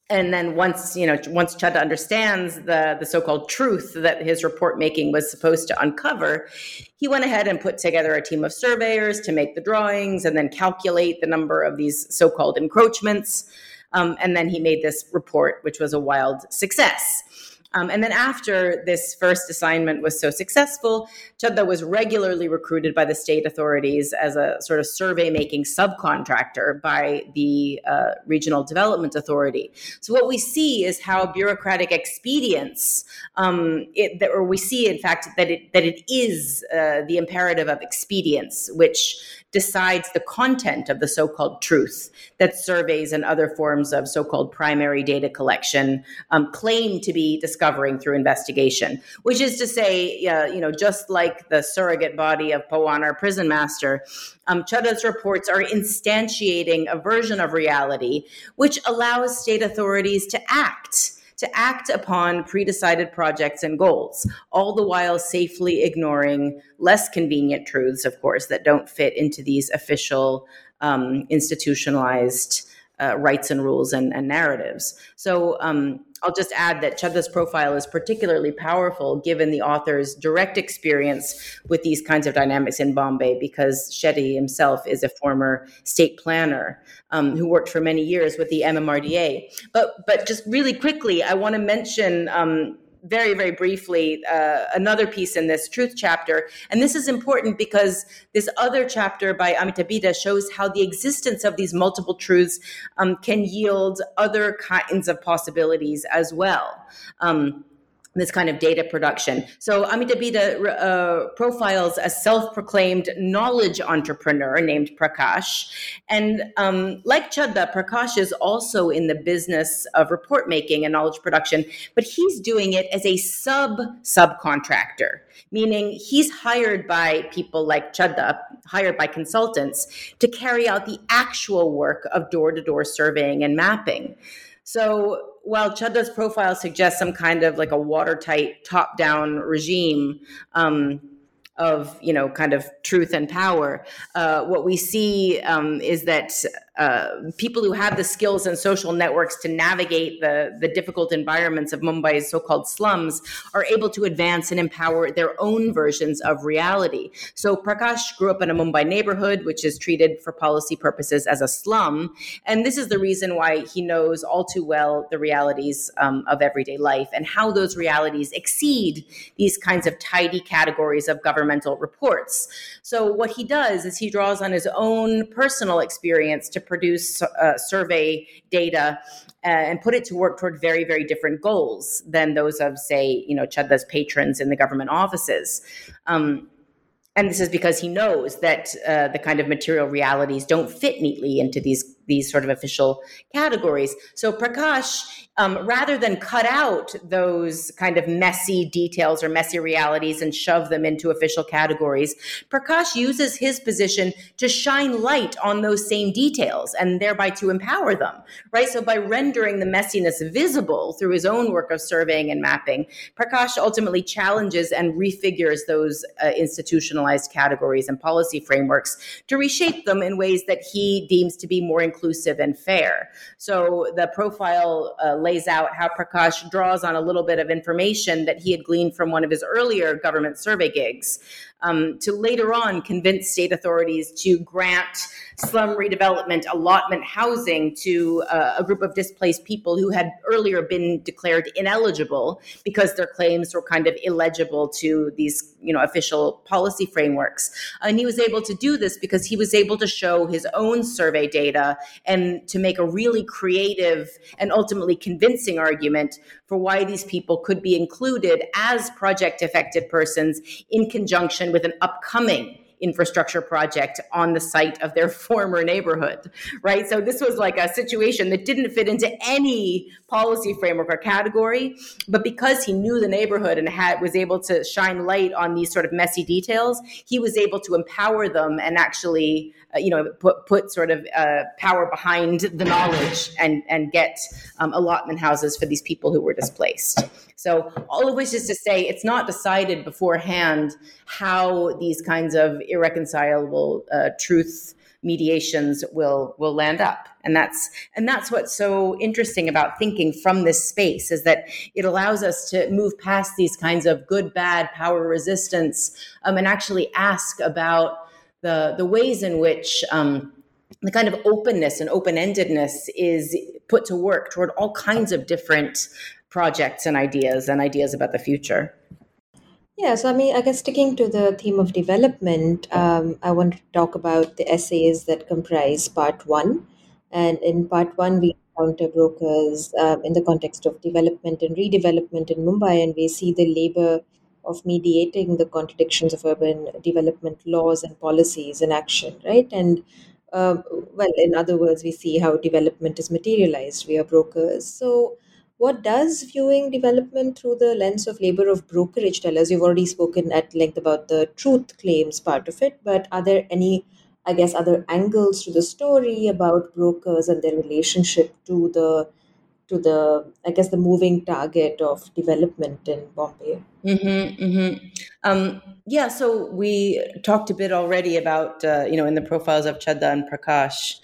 and then once you know once Chadda understands the the so-called truth that his report making was supposed to uncover he went ahead and put together a team of surveyors to make the drawings and then calculate the number of these so-called encroachments. Um, and then he made this report which was a wild success um, and then after this first assignment was so successful, Chadda was regularly recruited by the state authorities as a sort of survey making subcontractor by the uh, Regional Development Authority. So what we see is how bureaucratic expedience, um, it, that, or we see in fact that it, that it is uh, the imperative of expedience, which decides the content of the so called truth that surveys and other forms of so called primary data collection um, claim to be discovering through investigation, which is to say, uh, you know, just like the surrogate body of Pawan, our prison master, um, reports are instantiating a version of reality which allows state authorities to act to act upon pre-decided projects and goals, all the while safely ignoring less convenient truths, of course, that don't fit into these official um, institutionalized uh, rights and rules and, and narratives. So um, I'll just add that Chadda's profile is particularly powerful given the author's direct experience with these kinds of dynamics in Bombay, because Shetty himself is a former state planner um, who worked for many years with the MMRDA. But but just really quickly, I want to mention. Um, very, very briefly, uh, another piece in this truth chapter. And this is important because this other chapter by Amitabh shows how the existence of these multiple truths um, can yield other kinds of possibilities as well. Um, this kind of data production. So Amitabh uh, profiles a self-proclaimed knowledge entrepreneur named Prakash. And um, like Chadda, Prakash is also in the business of report making and knowledge production, but he's doing it as a sub-subcontractor, meaning he's hired by people like Chadda, hired by consultants to carry out the actual work of door-to-door surveying and mapping. So while Chadda's profile suggests some kind of like a watertight top down regime, um, of you know kind of truth and power. Uh, what we see um, is that uh, people who have the skills and social networks to navigate the, the difficult environments of Mumbai's so called slums are able to advance and empower their own versions of reality. So Prakash grew up in a Mumbai neighborhood, which is treated for policy purposes as a slum. And this is the reason why he knows all too well the realities um, of everyday life and how those realities exceed these kinds of tidy categories of governmental reports. So what he does is he draws on his own personal experience to produce uh, survey data uh, and put it to work toward very, very different goals than those of, say, you know, Chadda's patrons in the government offices. Um, and this is because he knows that uh, the kind of material realities don't fit neatly into these these sort of official categories. So Prakash um, rather than cut out those kind of messy details or messy realities and shove them into official categories, Prakash uses his position to shine light on those same details and thereby to empower them, right? So by rendering the messiness visible through his own work of surveying and mapping, Prakash ultimately challenges and refigures those uh, institutionalized categories and policy frameworks to reshape them in ways that he deems to be more inclusive and fair. So the profile uh, lays out how Prakash draws on a little bit of information that he had gleaned from one of his earlier government survey gigs. Um, to later on convince state authorities to grant slum redevelopment allotment housing to uh, a group of displaced people who had earlier been declared ineligible because their claims were kind of illegible to these you know official policy frameworks. And he was able to do this because he was able to show his own survey data and to make a really creative and ultimately convincing argument for why these people could be included as project affected persons in conjunction with an upcoming infrastructure project on the site of their former neighborhood, right? So this was like a situation that didn't fit into any policy framework or category, but because he knew the neighborhood and had was able to shine light on these sort of messy details, he was able to empower them and actually, you know, put put sort of uh, power behind the knowledge and and get um, allotment houses for these people who were displaced. So, all of which is to say, it's not decided beforehand how these kinds of irreconcilable uh, truth mediations will will land up and that's and that's what's so interesting about thinking from this space is that it allows us to move past these kinds of good bad power resistance um, and actually ask about the the ways in which um, the kind of openness and open-endedness is put to work toward all kinds of different projects and ideas and ideas about the future. Yeah, so I mean, I guess sticking to the theme of development, um, I want to talk about the essays that comprise part one. And in part one, we encounter brokers um, in the context of development and redevelopment in Mumbai, and we see the labor of mediating the contradictions of urban development laws and policies in action, right? And uh, well, in other words, we see how development is materialized via brokers. So, what does viewing development through the lens of labor of brokerage tell us? You've already spoken at length about the truth claims part of it, but are there any, I guess, other angles to the story about brokers and their relationship to the to the I guess the moving target of development in Bombay. Mm-hmm, mm-hmm. Um, yeah, so we talked a bit already about uh, you know in the profiles of Chadda and Prakash.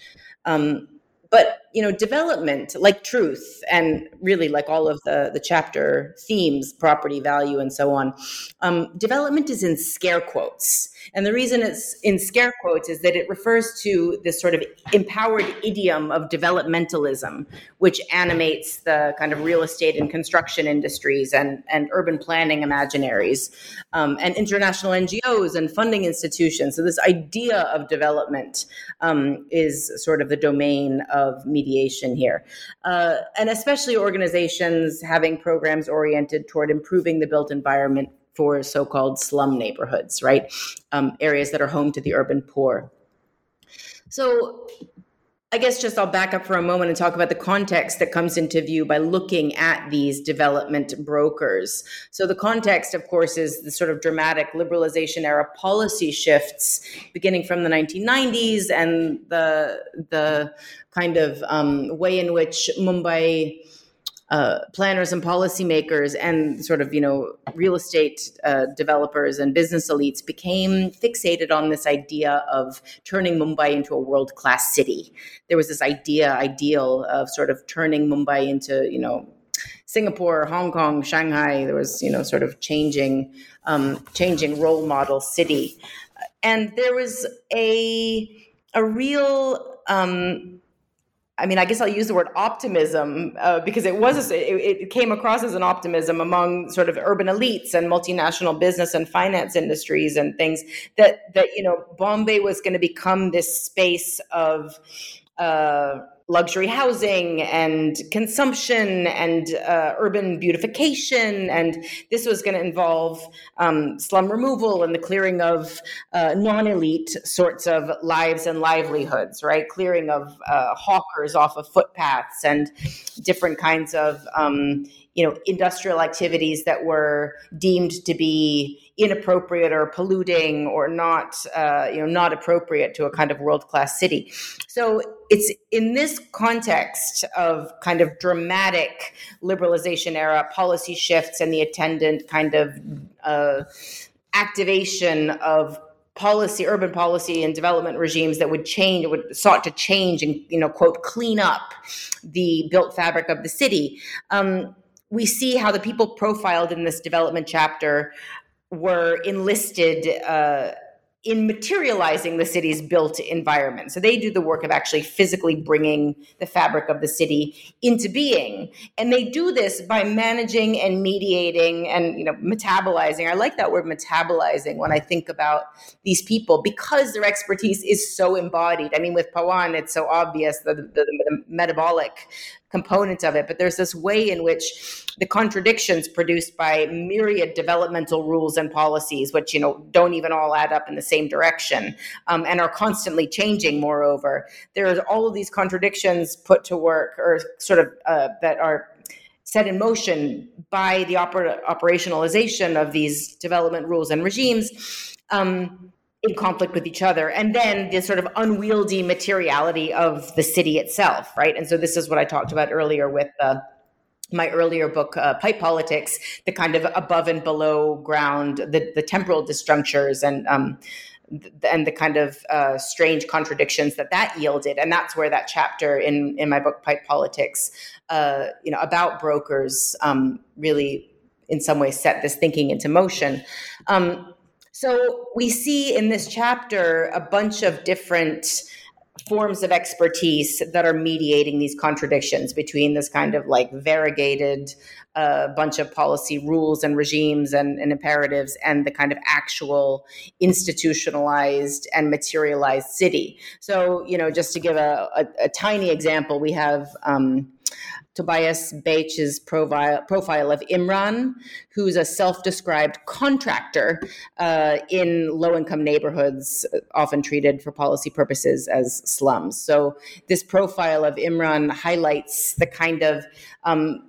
Um, but you know development like truth and really like all of the the chapter themes property value and so on um, development is in scare quotes. And the reason it's in scare quotes is that it refers to this sort of empowered idiom of developmentalism which animates the kind of real estate and construction industries and and urban planning imaginaries um, and international ngos and funding institutions. So this idea of development um, is sort of the domain of media mediation here. Uh, and especially organizations having programs oriented toward improving the built environment for so called slum neighborhoods, right? Um, areas that are home to the urban poor. So, I guess just I'll back up for a moment and talk about the context that comes into view by looking at these development brokers. So, the context, of course, is the sort of dramatic liberalization era policy shifts beginning from the 1990s and the, the kind of um, way in which Mumbai uh, planners and policymakers and sort of you know real estate uh, developers and business elites became fixated on this idea of turning Mumbai into a world class city. There was this idea, ideal of sort of turning Mumbai into you know Singapore, Hong Kong, Shanghai. There was you know sort of changing um, changing role model city, and there was a a real um, I mean, I guess I'll use the word optimism uh, because it was it, it, came across as an optimism among sort of urban elites and multinational business and finance industries and things that that you know Bombay was going to become this space of. Uh, luxury housing and consumption and uh, urban beautification. And this was going to involve um, slum removal and the clearing of uh, non elite sorts of lives and livelihoods, right? Clearing of uh, hawkers off of footpaths and different kinds of. Um, you know industrial activities that were deemed to be inappropriate or polluting or not uh, you know not appropriate to a kind of world class city. So it's in this context of kind of dramatic liberalization era policy shifts and the attendant kind of uh, activation of policy urban policy and development regimes that would change would sought to change and you know quote clean up the built fabric of the city. Um, we see how the people profiled in this development chapter were enlisted uh, in materializing the city's built environment. So they do the work of actually physically bringing the fabric of the city into being. And they do this by managing and mediating and you know metabolizing. I like that word metabolizing when I think about these people because their expertise is so embodied. I mean with Pawan it's so obvious the, the, the metabolic component of it, but there's this way in which the contradictions produced by myriad developmental rules and policies, which you know don't even all add up in the same direction, um, and are constantly changing. Moreover, there's all of these contradictions put to work, or sort of uh, that are set in motion by the oper- operationalization of these development rules and regimes. Um, in conflict with each other and then the sort of unwieldy materiality of the city itself right and so this is what i talked about earlier with uh, my earlier book uh, pipe politics the kind of above and below ground the, the temporal disjunctures and um, and the kind of uh, strange contradictions that that yielded, and that's where that chapter in in my book Pipe Politics, uh, you know, about brokers, um, really in some ways set this thinking into motion. Um, so we see in this chapter a bunch of different forms of expertise that are mediating these contradictions between this kind of like variegated uh, bunch of policy rules and regimes and, and, imperatives and the kind of actual institutionalized and materialized city. So, you know, just to give a, a, a tiny example, we have um, Tobias Baitsch's profile, profile of Imran, who's a self described contractor uh, in low income neighborhoods, often treated for policy purposes as slums. So, this profile of Imran highlights the kind of um,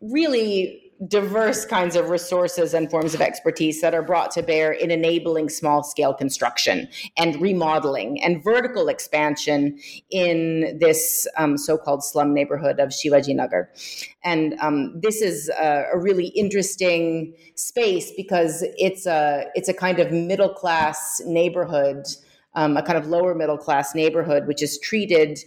really diverse kinds of resources and forms of expertise that are brought to bear in enabling small scale construction and remodeling and vertical expansion in this um, so called slum neighborhood of Shivaji Nagar. And um, this is a, a, really interesting space because it's a, it's a kind of middle class neighborhood, um, a kind of lower middle class neighborhood, which is treated.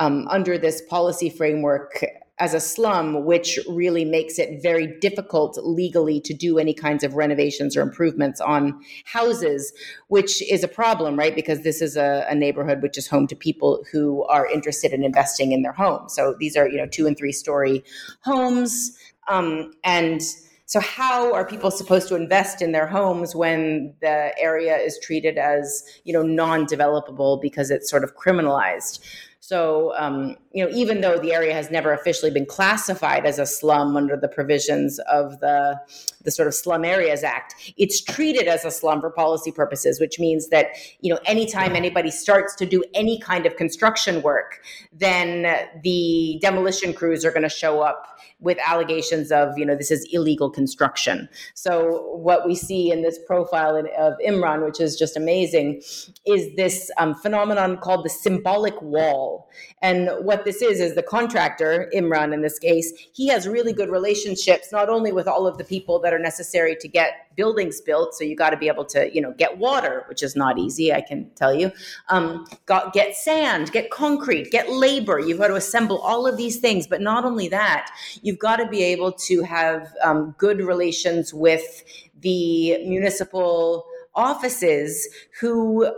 Um, under this policy framework as a slum, which really makes it very difficult legally to do any kinds of renovations or improvements on houses, which is a problem, right? Because this is a, a, neighborhood which is home to people who are interested in investing in their homes. So these are, you know, two and three story homes. Um, and so, how are people supposed to invest in their homes when the area is treated as, you know, non developable because it's sort of criminalized? So, um, you know, even though the area has never officially been classified as a slum under the provisions of the the sort of Slum Areas Act, it's treated as a slum for policy purposes, which means that you know, anytime anybody starts to do any kind of construction work, then the demolition crews are going to show up with allegations of, you know, this is illegal construction. So what we see in this profile of Imran, which is just amazing, is this um, phenomenon called the symbolic wall. And what this is, is the contractor, Imran in this case, he has really good relationships, not only with all of the people that are necessary to get buildings built. So you got to be able to, you know, get water, which is not easy, I can tell you. Um, got, get sand, get concrete, get labor. You've got to assemble all of these things. But not only that, you've got to be able to have um, good relations with the municipal offices who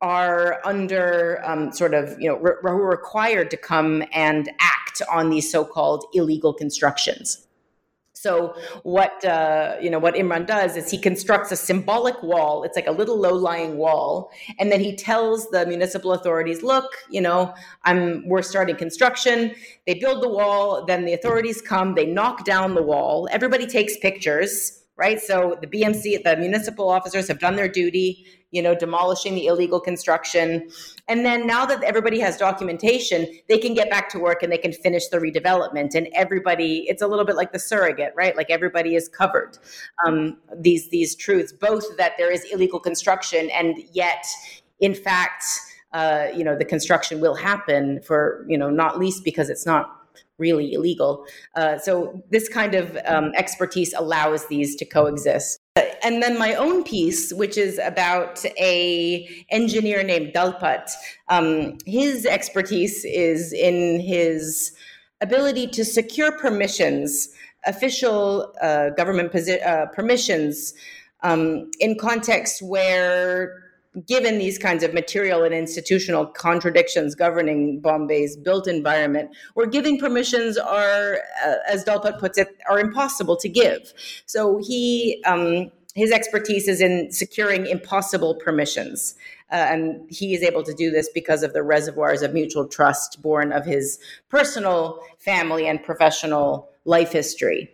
are under um, sort of you know re- who are required to come and act on these so-called illegal constructions so what uh, you know what Imran does is he constructs a symbolic wall. It's like a little low-lying wall, and then he tells the municipal authorities, "Look, you know, I'm we're starting construction." They build the wall, then the authorities come, they knock down the wall. Everybody takes pictures, right? So the BMC, the municipal officers have done their duty you know, demolishing the illegal construction. And then now that everybody has documentation, they can get back to work and they can finish the redevelopment. And everybody, it's a little bit like the surrogate, right? Like everybody is covered. Um, these these truths, both that there is illegal construction and yet, in fact, uh, you know, the construction will happen for you know not least because it's not really illegal. Uh, so this kind of um, expertise allows these to coexist. And then my own piece, which is about a engineer named Dalpat. Um, his expertise is in his ability to secure permissions, official uh, government posi- uh, permissions um, in contexts where given these kinds of material and institutional contradictions governing Bombay's built environment, where giving permissions are, uh, as Dalpat puts it, are impossible to give. So he um, his expertise is in securing impossible permissions. Uh, and he is able to do this because of the reservoirs of mutual trust born of his personal, family, and professional life history.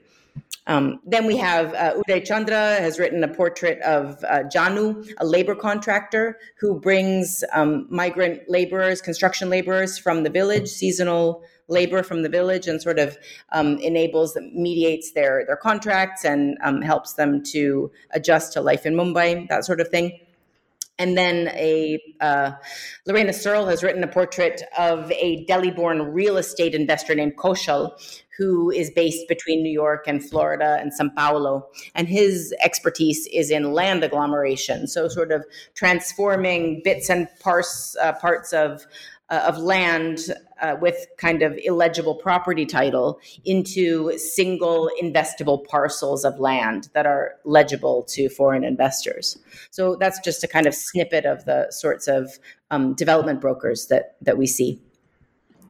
Um, then we have uh, Uday Chandra has written a portrait of uh, Janu, a labor contractor who brings um, migrant laborers, construction laborers from the village, seasonal labor from the village, and sort of um, enables, mediates their their contracts and um, helps them to adjust to life in Mumbai, that sort of thing. And then a uh, Llerena Searle has written a portrait of a Delhi-born real estate investor named Kaushal, who is based between New York and Florida and Sao Paulo. And his expertise is in land agglomeration, so sort of transforming bits and parts uh, parts of uh, of land uh, with kind of illegible property title into single investable parcels of land that are legible to foreign investors. So that's just a kind of snippet of the sorts of um, development brokers that that we see.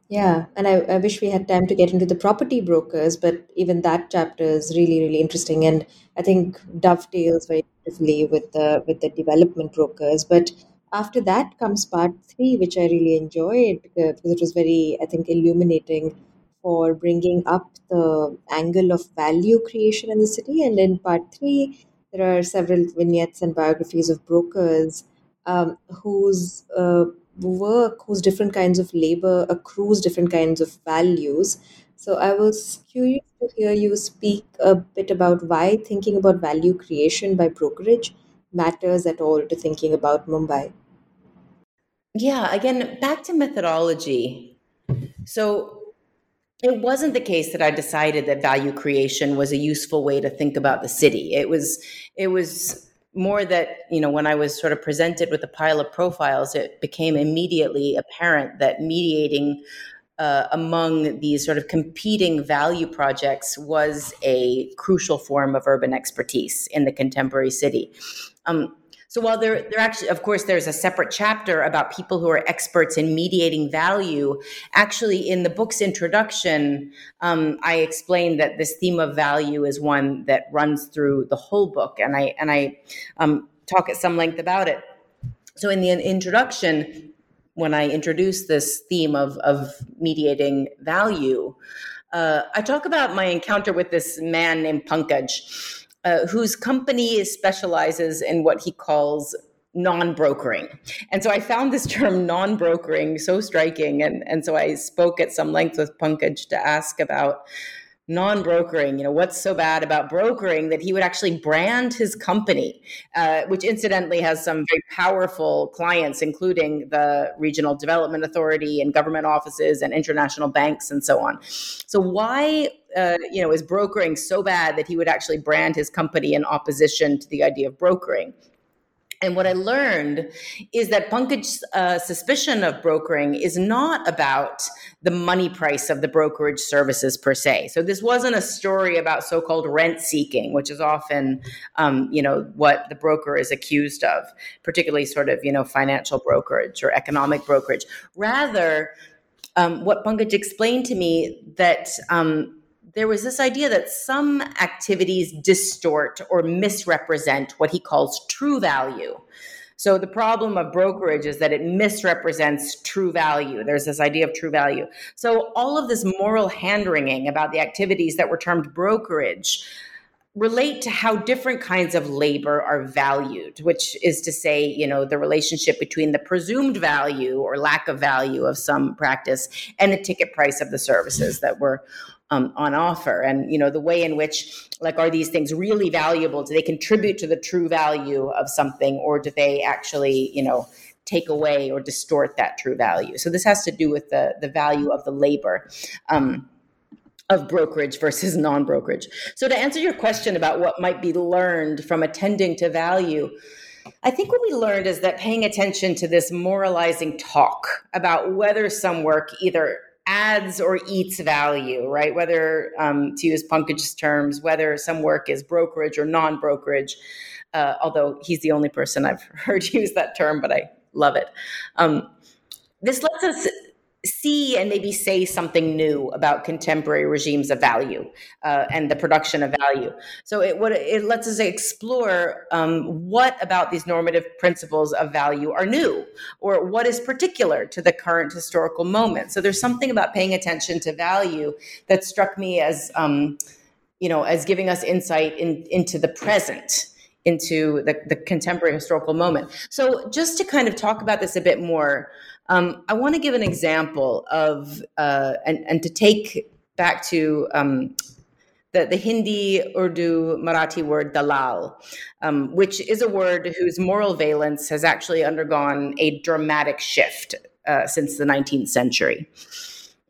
Yeah, and I, I wish we had time to get into the property brokers, but even that chapter is really, really interesting, and I think dovetails very beautifully with the with the development brokers. But after that comes part three, which I really enjoyed uh, because it was very, I think, illuminating for bringing up the angle of value creation in the city. And in part three, there are several vignettes and biographies of brokers um, whose uh, work, whose different kinds of labor accrues different kinds of values. So I was curious to hear you speak a bit about why thinking about value creation by brokerage matters at all to thinking about Mumbai. Yeah, again, back to methodology. So it wasn't the case that I decided that value creation was a useful way to think about the city. It was it was more that, you know, when I was sort of presented with a pile of profiles, it became immediately apparent that mediating uh, among these sort of competing value projects was a crucial form of urban expertise in the contemporary city. Um, so while there, there actually, of course, there's a separate chapter about people who are experts in mediating value. Actually, in the book's introduction, um, I explained that this theme of value is one that runs through the whole book, and I and I um, talk at some length about it. So in the introduction, when I introduce this theme of of mediating value, uh, I talk about my encounter with this man named Pankaj uh, whose company specializes in what he calls non-brokering. And so I found this term non-brokering so striking. And, and so I spoke at some length with Pankaj to ask about non-brokering you know what's so bad about brokering that he would actually brand his company uh, which incidentally has some very powerful clients including the regional development authority and government offices and international banks and so on. So why uh, you know is brokering so bad that he would actually brand his company in opposition to the idea of brokering and what I learned is that Pankaj's uh, suspicion of brokering is not about the money price of the brokerage services per se. So this wasn't a story about so-called rent seeking, which is often, um, you know, what the broker is accused of, particularly sort of, you know, financial brokerage or economic brokerage. Rather, um, what Pankaj explained to me that um, there was this idea that some activities distort or misrepresent what he calls true value. So the problem of brokerage is that it misrepresents true value. There's this idea of true value. So all of this moral hand wringing about the activities that were termed brokerage relate to how different kinds of labor are valued, which is to say, you know, the relationship between the presumed value or lack of value of some practice and the ticket price of the services that were um, on offer. And you know the way in which like are these things really valuable? Do they contribute to the true value of something or do they actually you know take away or distort that true value? So this has to do with the the value of the labor um, of brokerage versus non-brokerage. So to answer your question about what might be learned from attending to value I think what we learned is that paying attention to this moralizing talk about whether some work either adds or eats value, right? Whether, um, to use Pankaj's terms, whether some work is brokerage or non brokerage. uh, although he's the only person I've heard use that term, but I love it. Um, this lets us see and maybe say something new about contemporary regimes of value uh, and the production of value. So it what it lets us explore um, what about these normative principles of value are new, or what is particular to the current historical moment. So there's something about paying attention to value that struck me as um, you know as giving us insight in, into the present into the, the contemporary historical moment. So just to kind of talk about this a bit more, um, I want to give an example of, uh, and, and to take back to um, the, the Hindi, Urdu, Marathi word dalal, um, which is a word whose moral valence has actually undergone a dramatic shift uh, since the 19th century.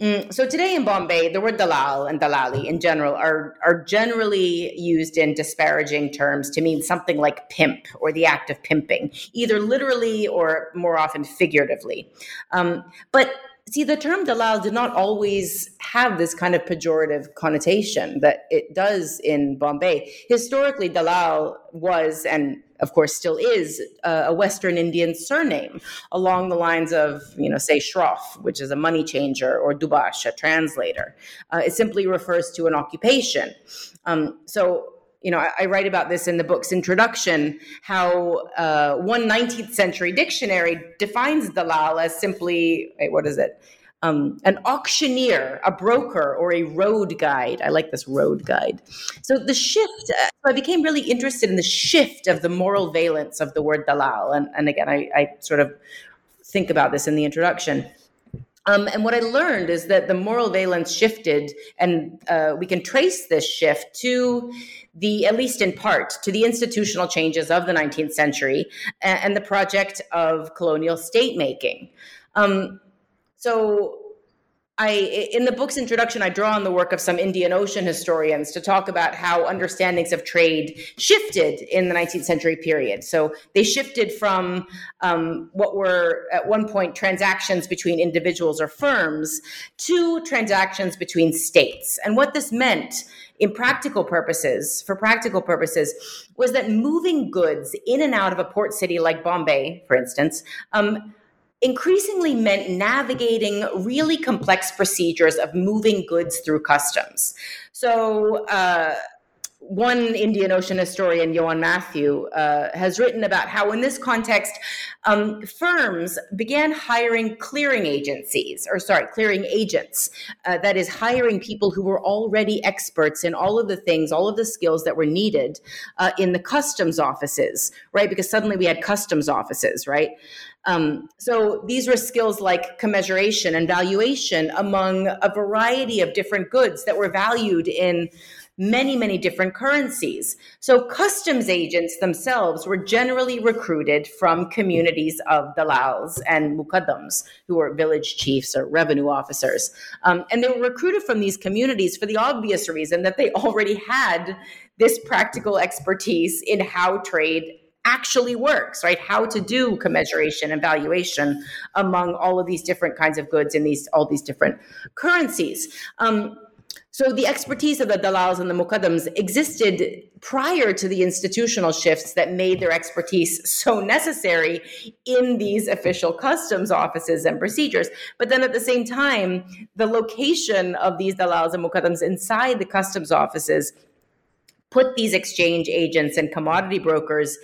Mm, so today in Bombay, the word dalal and dalali in general are are generally used in disparaging terms to mean something like pimp or the act of pimping, either literally or more often figuratively. Um, but see, the term dalal did not always have this kind of pejorative connotation that it does in Bombay. Historically, dalal was and of course, still is a Western Indian surname along the lines of, you know, say Shroff, which is a money changer, or Dubash, a translator. Uh, it simply refers to an occupation. Um, so, you know, I, I, write about this in the book's introduction how uh, one 19th century dictionary defines dalal as simply, wait, what is it? um, an auctioneer, a broker, or a road guide. I like this road guide. So the shift, uh, I became really interested in the shift of the moral valence of the word dalal. And, and again, I, I sort of think about this in the introduction. Um, and what I learned is that the moral valence shifted, and uh, we can trace this shift to the, at least in part, to the institutional changes of the 19th century and, and the project of colonial state making. Um, so I, in the book's introduction, I draw on the work of some Indian Ocean historians to talk about how understandings of trade shifted in the 19th century period. So they shifted from um, what were at one point transactions between individuals or firms to transactions between states. And what this meant in practical purposes, for practical purposes, was that moving goods in and out of a port city like Bombay, for instance, um, increasingly meant navigating really complex procedures of moving goods through customs. So, uh, one Indian Ocean historian, Johan Mathew, uh, has written about how, in this context, um, firms began hiring clearing agencies, or sorry, clearing agents. Uh, that is, hiring people who were already experts in all of the things, all of the skills that were needed uh, in the customs offices, right? Because suddenly we had customs offices, right? Um, so these were skills like commensuration and valuation among a variety of different goods that were valued in many, many different currencies. So customs agents themselves were generally recruited from communities of dalals and mukaddams, who were village chiefs or revenue officers. Um, and they were recruited from these communities for the obvious reason that they already had this practical expertise in how trade actually works, right? How to do commensuration and valuation among all of these different kinds of goods in these all these different currencies. Um, so the expertise of the dalals and the mukaddams existed prior to the institutional shifts that made their expertise so necessary in these official customs offices and procedures. But then at the same time, the location of these dalals and mukaddams inside the customs offices put these exchange agents and commodity brokers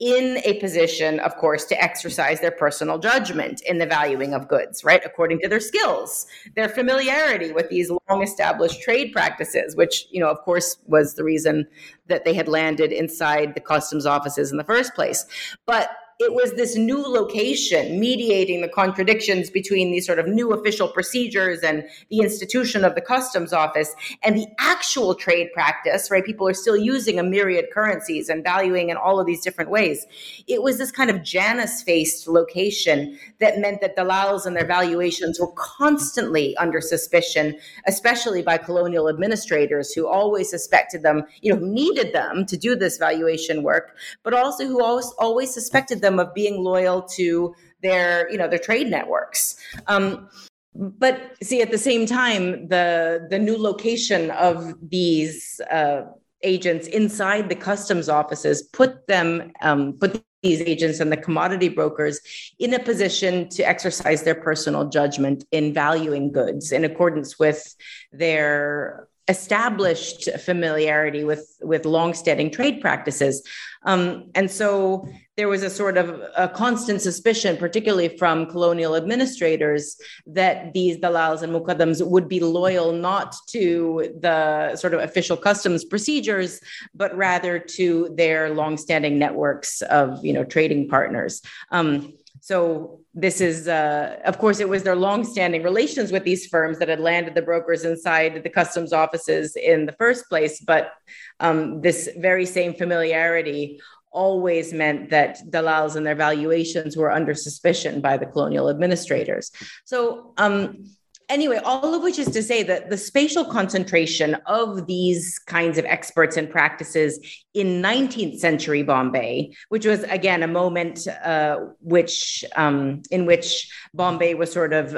in a position, of course, to exercise their personal judgment in the valuing of goods, right? According to their skills, their familiarity with these long established trade practices, which, you know, of course, was the reason that they had landed inside the customs offices in the first place. But it was this new location mediating the contradictions between these sort of new official procedures and the institution of the customs office and the actual trade practice, right? People are still using a myriad currencies and valuing in all of these different ways. It was this kind of Janus faced location that meant that dalals and their valuations were constantly under suspicion, especially by colonial administrators who always suspected them, you know, needed them to do this valuation work, but also who always, always suspected them of being loyal to their you know their trade networks. Um, but see at the same time the the new location of these uh, agents inside the customs offices put them um, put these agents and the commodity brokers in a position to exercise their personal judgment in valuing goods in accordance with their established familiarity with with longstanding trade practices. Um, and so there was a sort of a constant suspicion particularly from colonial administrators that these dalals and muqaddams would be loyal not to the sort of official customs procedures but rather to their longstanding networks of you know trading partners. Um, so this is, uh, of course, it was their longstanding relations with these firms that had landed the brokers inside the customs offices in the first place. But um, this very same familiarity always meant that dalals and their valuations were under suspicion by the colonial administrators. So um, anyway, all of which is to say that the spatial concentration of these kinds of experts and practices in 19th century Bombay, which was again a moment uh, which um, in which Bombay was sort of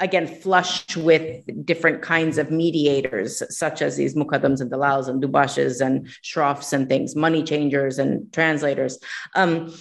again flushed with different kinds of mediators, such as these mukaddams and dalals and dubashes and shroffs and things, money changers and translators. Um,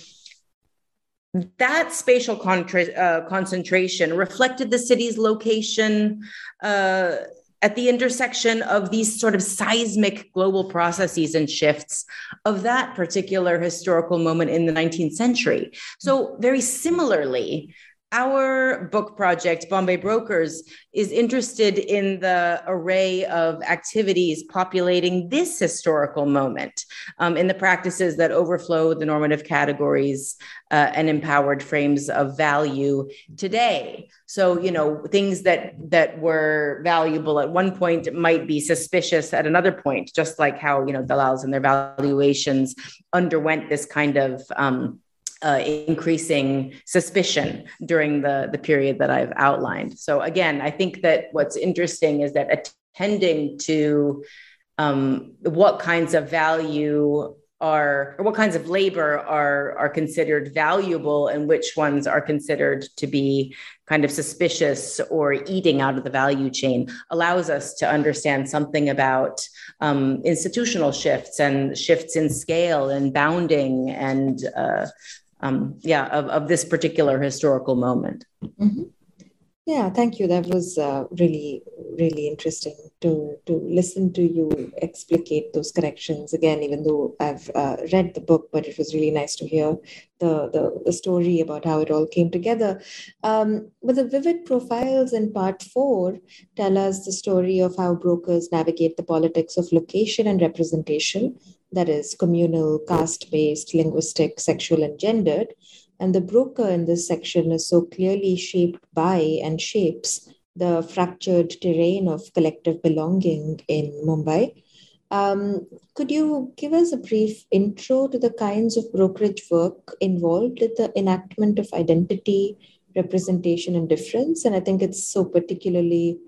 that spatial contra- uh, concentration reflected the city's location uh, at the intersection of these sort of seismic global processes and shifts of that particular historical moment in the 19th century. So, very similarly, our book project, Bombay Brokers, is interested in the array of activities populating this historical moment um, in the practices that overflow the normative categories uh, and empowered frames of value today. So, you know, things that that were valuable at one point might be suspicious at another point, just like how you know dalals and their valuations underwent this kind of um, uh, increasing suspicion during the, the period that I've outlined. So, again, I think that what's interesting is that attending to um, what kinds of value are, or what kinds of labor are, are considered valuable and which ones are considered to be kind of suspicious or eating out of the value chain allows us to understand something about um, institutional shifts and shifts in scale and bounding and uh, um, yeah, of, of this particular historical moment. Mm-hmm. Yeah, thank you. That was uh, really, really interesting to to listen to you explicate those corrections again. Even though I've uh, read the book, but it was really nice to hear the the, the story about how it all came together. Um, but the vivid profiles in part four tell us the story of how brokers navigate the politics of location and representation that is communal, caste based, linguistic, sexual, and gendered. And the broker in this section is so clearly shaped by and shapes the fractured terrain of collective belonging in Mumbai. Um, could you give us a brief intro to the kinds of brokerage work involved with the enactment of identity, representation, and difference? And I think it's so particularly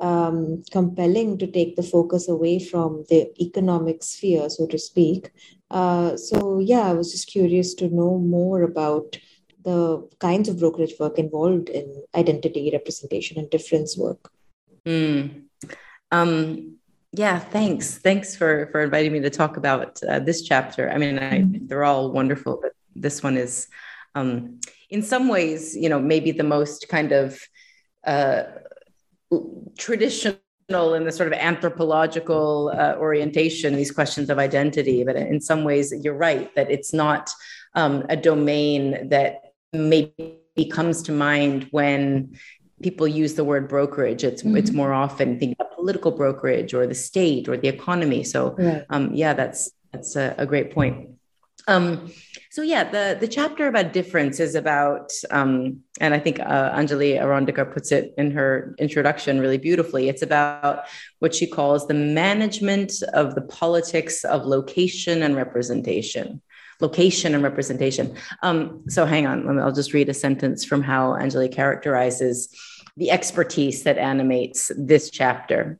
um, compelling to take the focus away from the economic sphere, so to speak. Uh, so, yeah, I was just curious to know more about the kinds of brokerage work involved in identity, representation, and difference work. Mm. Um, yeah, thanks. Thanks for for inviting me to talk about uh, this chapter. I mean, I, mm-hmm. they're all wonderful, but this one is, um, in some ways, you know, maybe the most kind of uh, traditional in the sort of anthropological uh, orientation, these questions of identity. But in some ways, you're right that it's not um, a domain that maybe comes to mind when people use the word brokerage. It's mm-hmm. it's more often think about political brokerage or the state or the economy. So right. um, yeah, that's that's a, a great point. Um, so yeah, the the chapter about difference is about, um, and I think uh, Anjali Arondekar puts it in her introduction really beautifully. It's about what she calls the management of the politics of location and representation. Location and representation. Um, so hang on, I'll just read a sentence from how Anjali characterizes the expertise that animates this chapter.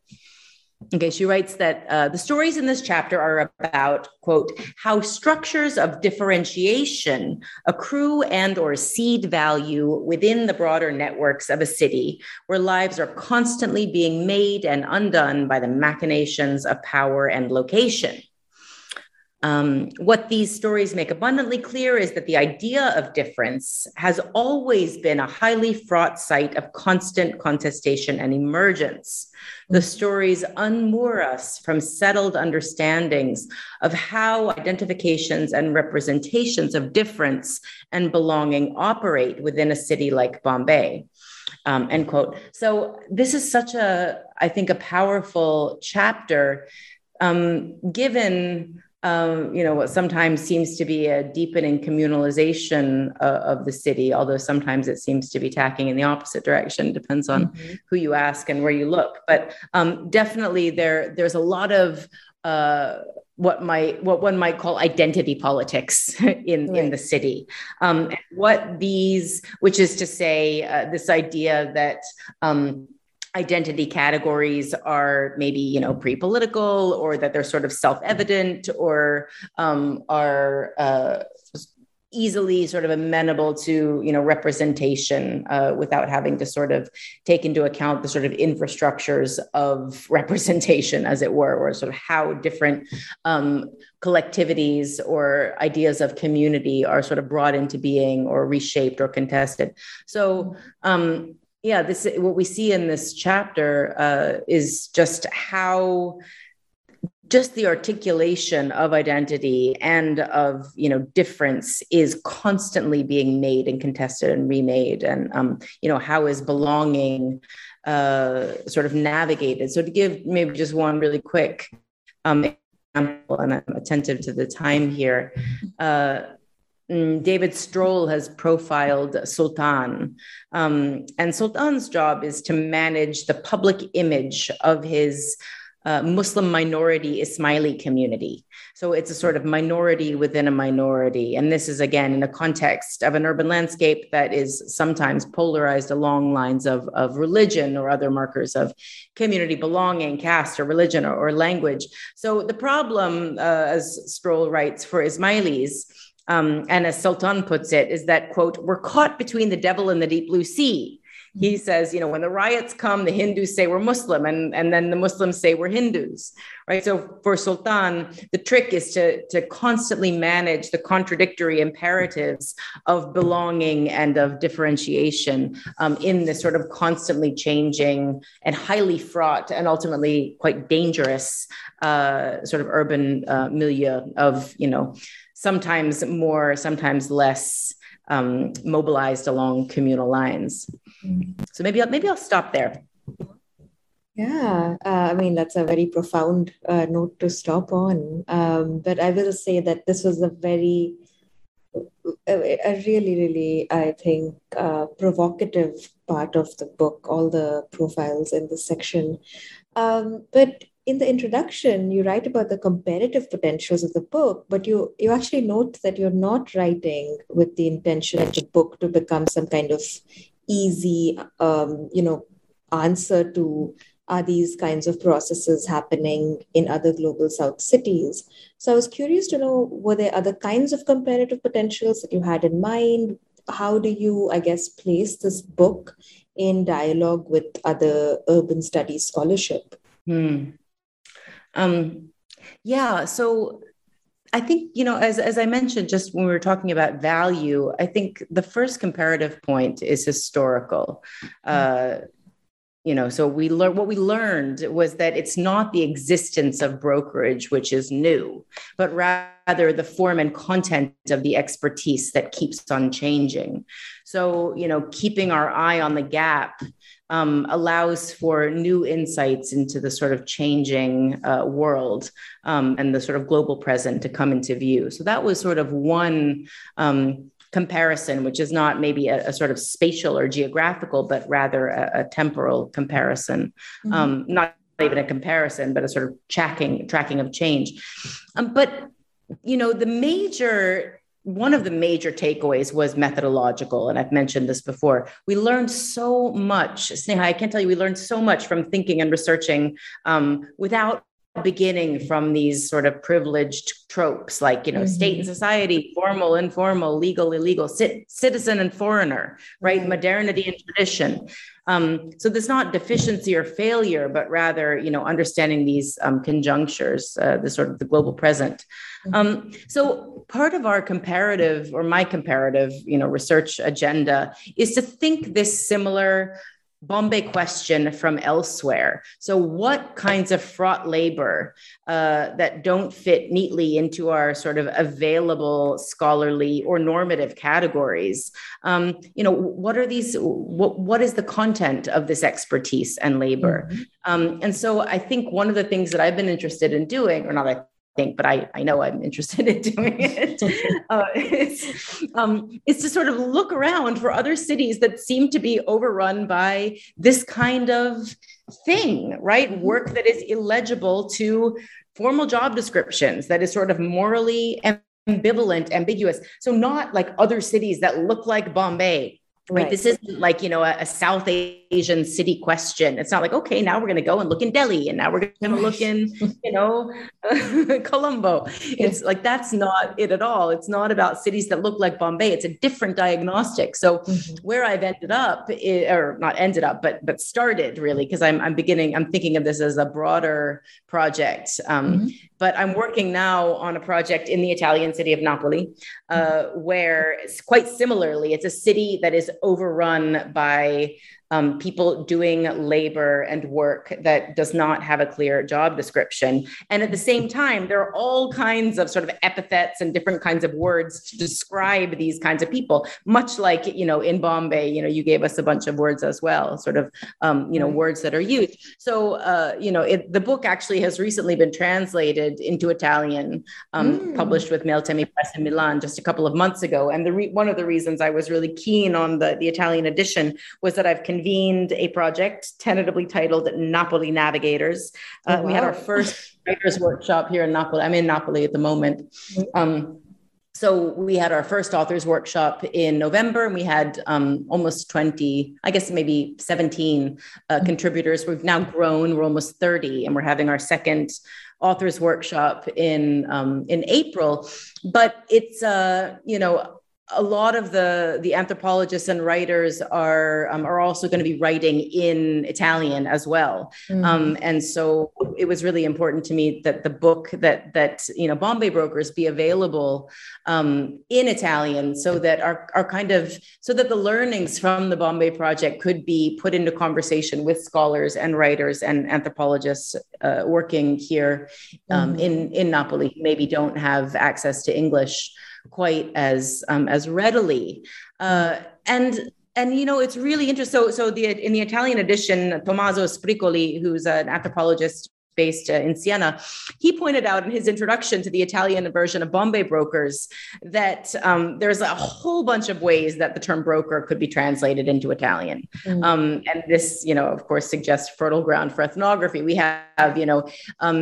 Okay, she writes that uh, the stories in this chapter are about, quote, how structures of differentiation accrue and or seed value within the broader networks of a city where lives are constantly being made and undone by the machinations of power and location. Um, what these stories make abundantly clear is that the idea of difference has always been a highly fraught site of constant contestation and emergence. The stories unmoor us from settled understandings of how identifications and representations of difference and belonging operate within a city like Bombay. Um, end quote. So, this is such a, I think, a powerful chapter um, given um, you know, what sometimes seems to be a deepening communalization uh, of the city, although sometimes it seems to be tacking in the opposite direction. Depends on mm-hmm. who you ask and where you look. But um, definitely, there there's a lot of uh, what might what one might call identity politics in right. in the city. Um, what these, which is to say, uh, this idea that um, identity categories are maybe you know pre-political or that they're sort of self-evident or um, are uh, easily sort of amenable to you know representation uh, without having to sort of take into account the sort of infrastructures of representation as it were or sort of how different um, collectivities or ideas of community are sort of brought into being or reshaped or contested. So um, yeah this what we see in this chapter uh, is just how just the articulation of identity and of you know difference is constantly being made and contested and remade and um, you know how is belonging uh, sort of navigated. So to give maybe just one really quick um, example and i'm attentive to the time here uh, David Strohl has profiled Sultan. Um, and Sultan's job is to manage the public image of his uh, Muslim minority Ismaili community. So it's a sort of minority within a minority. And this is, again, in the context of an urban landscape that is sometimes polarized along lines of, of religion or other markers of community belonging, caste or religion or, or language. So the problem, uh, as Strohl writes, for Ismailis um, and as Sultan puts it, is that, quote, we're caught between the devil and the deep blue sea. He says, you know, when the riots come, the Hindus say we're Muslim, and, and then the Muslims say we're Hindus, right? So for Sultan, the trick is to, to constantly manage the contradictory imperatives of belonging and of differentiation um, in this sort of constantly changing and highly fraught and ultimately quite dangerous uh, sort of urban uh, milieu of, you know, sometimes more, sometimes less um, mobilized along communal lines. So maybe I'll, maybe I'll stop there. Yeah, uh, I mean that's a very profound uh, note to stop on. Um, but I will say that this was a very, a, really, really, I think, uh, provocative part of the book. All the profiles in this section, um, but in the introduction you write about the comparative potentials of the book but you you actually note that you're not writing with the intention of the book to become some kind of easy um, you know answer to are these kinds of processes happening in other global south cities? So i was curious to know were there other kinds of comparative potentials that you had in mind? How do you i guess place this book in dialogue with other urban studies scholarship? Hmm. Um, yeah. So I think, you know, as, as I mentioned just when we were talking about value, I think the first comparative point is historical. Uh, you know, so we learned what we learned was that it's not the existence of brokerage which is new, but rather the form and content of the expertise that keeps on changing. So, you know, keeping our eye on the gap um, allows for new insights into the sort of changing uh, world um, and the sort of global present to come into view. So that was sort of one um, comparison, which is not maybe a, a, sort of spatial or geographical, but rather a, a temporal comparison. Mm-hmm. Um, not even a comparison, but a sort of tracking tracking of change. Um, but you know, the major one of the major takeaways was methodological. And I've mentioned this before. We learned so much. Sneha, I can't tell you, we learned so much from thinking and researching um, without beginning from these sort of privileged tropes like you know mm-hmm. state and society formal informal legal illegal citizen and foreigner right mm-hmm. modernity and tradition um, so there's not deficiency or failure but rather you know understanding these um, conjunctures uh, the sort of the global present mm-hmm. um, so part of our comparative or my comparative you know research agenda is to think this similar Bombay question from elsewhere. So, what kinds of fraught labor uh, that don't fit neatly into our sort of available scholarly or normative categories? Um, you know, what are these? What, what is the content of this expertise and labor? Mm-hmm. Um, and so, I think one of the things that I've been interested in doing, or not, I think, but I, I know I'm interested in doing it. uh, is, um, is to sort of look around for other cities that seem to be overrun by this kind of thing, right? Work that is illegible to formal job descriptions, that is sort of morally ambivalent, ambiguous. So, not like other cities that look like Bombay Right. right. This isn't like, you know, a, a, South Asian city question. It's not like, okay, now we're going to go and look in Delhi and now we're going to look in, you know, Colombo. It's like, that's not it at all. It's not about cities that look like Bombay. It's a different diagnostic. So mm-hmm. where I've ended up or not ended up, but, but started really, because I'm, I'm beginning, I'm thinking of this as a broader project. Um, mm-hmm. But I'm working now on a project in the Italian city of Napoli, uh, mm-hmm. where it's quite similarly, it's a city that is overrun by um, people doing labor and work that does not have a clear job description. And at the same time, there are all kinds of sort of epithets and different kinds of words to describe these kinds of people, much like, you know, in Bombay, you know, you gave us a bunch of words as well, sort of, um, you know, words that are used. So, uh, you know, it, the book actually has recently been translated into Italian, um, mm. published with Meltemi Press in Milan just a couple of months ago. And the re- one of the reasons I was really keen on the, the Italian edition was that I've convened a project tentatively titled Napoli Navigators. Uh, wow. We had our first writers workshop here in Napoli. I'm in Napoli at the moment. Mm-hmm. Um, so we had our first authors workshop in November, and we had um, almost 20, I guess maybe 17 uh, mm-hmm. contributors. We've now grown; we're almost 30, and we're having our second authors workshop in um, in April. But it's uh, you know a lot of the the anthropologists and writers are um, are also going to be writing in Italian as well, mm-hmm. um, and so it was really important to me that the book that that you know Bombay Brokers be available um, in Italian, so that our our kind of so that the learnings from the Bombay project could be put into conversation with scholars and writers and anthropologists uh, working here um, mm-hmm. in in Napoli, who maybe don't have access to English quite as um, as readily. Uh, and and you know it's really interesting. So so the in the Italian edition, Tommaso Sbriccoli, who's an anthropologist based uh, in Siena, he pointed out in his introduction to the Italian version of Bombay Brokers that um, there's a whole bunch of ways that the term broker could be translated into Italian. Mm. Um, and this, you know, of course, suggests fertile ground for ethnography. We have, you know, um,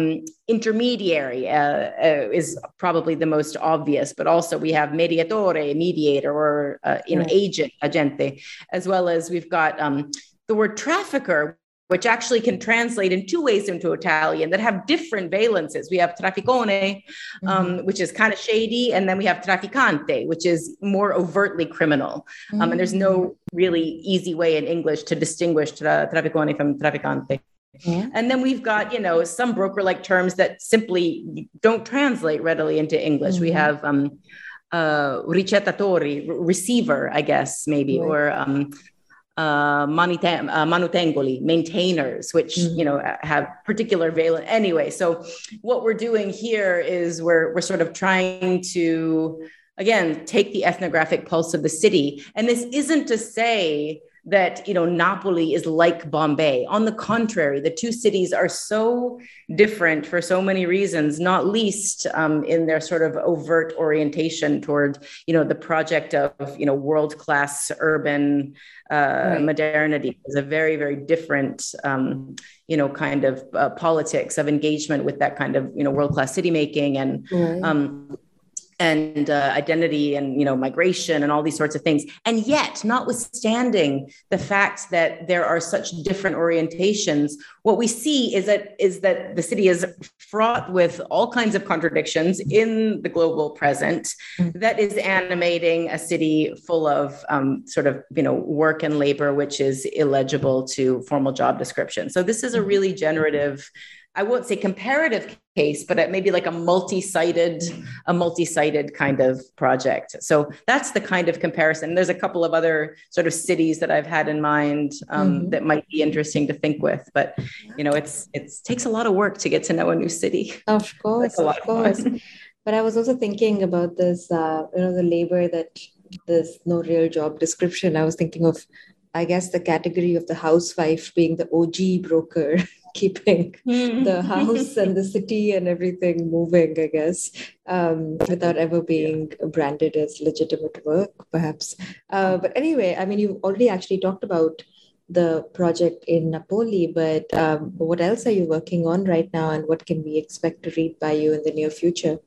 intermediary uh, uh, is probably the most obvious, but also we have mediatore, mediator, or, uh, you know, agent, agente, as well as we've got um, the word trafficker, which actually can translate in two ways into Italian that have different valences. We have trafficone, um, mm-hmm. which is kind of shady, and then we have trafficante, which is more overtly criminal. Mm-hmm. Um, and there's no mm. really easy way in English to distinguish tra- trafficone from trafficante. Yeah. And then we've got, you know, some broker like terms that simply don't translate readily into English. Mm-hmm. We have um, uh, ricettatore, receiver, I guess, maybe, right. or um, uh, manuten- uh, manutengoli, maintainers, which mm-hmm. you know have particular valence. Anyway, so what we're doing here is we're we're sort of trying to again take the ethnographic pulse of the city, and this isn't to say that you know Napoli is like Bombay. On the contrary, the two cities are so different for so many reasons, not least um, in their sort of overt orientation toward you know the project of you know world class urban uh, right. modernity. is a very very different um, you know kind of uh, politics of engagement with that kind of you know world class city making and. Right. Um, and uh, identity and you know migration and all these sorts of things and yet notwithstanding the fact that there are such different orientations what we see is that is that the city is fraught with all kinds of contradictions in the global present mm-hmm. that is animating a city full of um, sort of you know work and labor which is illegible to formal job description so this is a mm-hmm. really generative I won't say comparative case, but it maybe like a multi-sided, a multi-sided kind of project. So that's the kind of comparison. There's a couple of other sort of cities that I've had in mind um, mm-hmm. that might be interesting to think with, but you know, it's it takes a lot of work to get to know a new city. Of course, of course. Of but I was also thinking about this, uh, you know, the labor that there's no real job description. I was thinking of I guess the category of the housewife being the OG broker, keeping mm. the house and the city and everything moving, I guess, um, without ever being branded as legitimate work, perhaps. Uh, but anyway, I mean, you've already actually talked about the project in Napoli, but um, what else are you working on right now and what can we expect to read by you in the near future?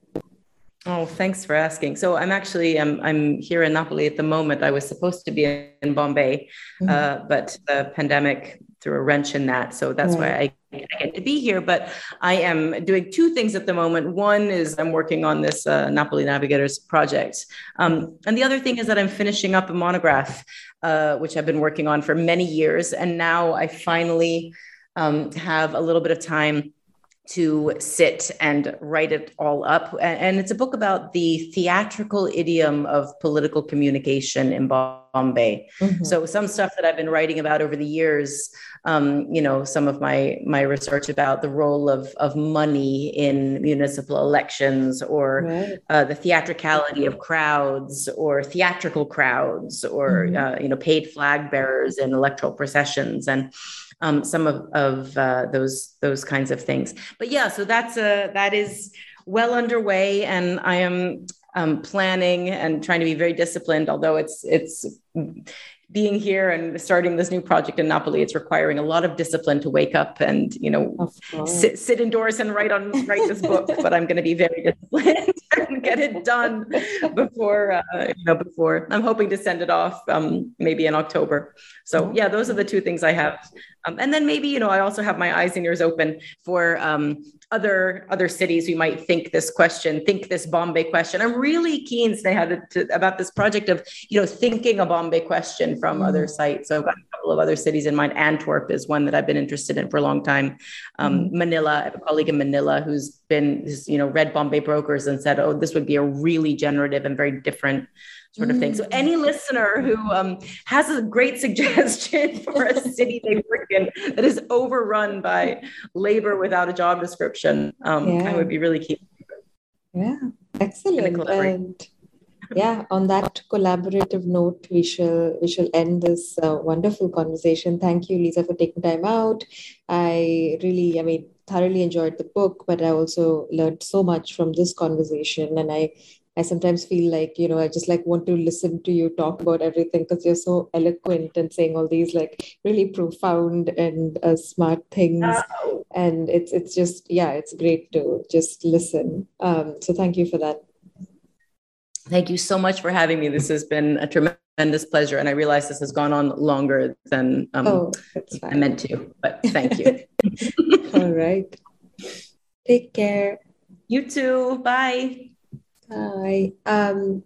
Oh, thanks for asking. So I'm actually I'm I'm here in Napoli at the moment. I was supposed to be in Bombay, mm-hmm. uh, but the pandemic threw a wrench in that. So that's right. why I, I, get to be here. But I am doing two things at the moment. One is I'm working on this uh, Napoli Navigators project, um, and the other thing is that I'm finishing up a monograph, uh, which I've been working on for many years, and now I finally um, have a little bit of time to sit and write it all up. And it's a book about the theatrical idiom of political communication in Bombay. Mm-hmm. So some stuff that I've been writing about over the years, um, you know, some of my my research about the role of of money in municipal elections, or right. uh, the theatricality of crowds, or theatrical crowds, or mm-hmm. uh, you know, paid flag bearers in electoral processions, and um, some of, of uh, those those kinds of things. But yeah, so that's a that is well underway, and I am um, planning and trying to be very disciplined. Although it's it's being here and starting this new project in Napoli, it's requiring a lot of discipline to wake up and you know sit, sit indoors and write on write this book. but I'm going to be very disciplined and get it done before uh, you know before I'm hoping to send it off um, maybe in October. So yeah, those are the two things I have, um, and then maybe you know I also have my eyes and ears open for um, other other cities we might think this question, think this Bombay question. I'm really keen, Sneha, to, to, about this project of you know thinking a Bombay question from mm. other sites. So I've got a couple of other cities in mind. Antwerp is one that I've been interested in for a long time. Um, mm. Manila, I have a colleague in Manila who's been you know read Bombay Brokers and said, oh, this would be a really generative and very different sort of thing. So any mm. listener who um, has a great suggestion for a city they work in that is overrun by labor without a job description, um, yeah. I would be really keen. Yeah, excellent. And yeah, on that collaborative note, we shall we shall end this uh, wonderful conversation. Thank you, Lisa, for taking time out. I really, I mean, thoroughly enjoyed the book, but I also learned so much from this conversation, and I I sometimes feel like, you know, I just like want to listen to you talk about everything because you're so eloquent and saying all these like really profound and uh, smart things. Oh. And it's it's just yeah, it's great to just listen. Um, so thank you for that. Thank you so much for having me. This has been a tremendous pleasure, and I realize this has gone on longer than um, oh, I meant to. But thank you. all right. Take care. You too. Bye. Hi. Um,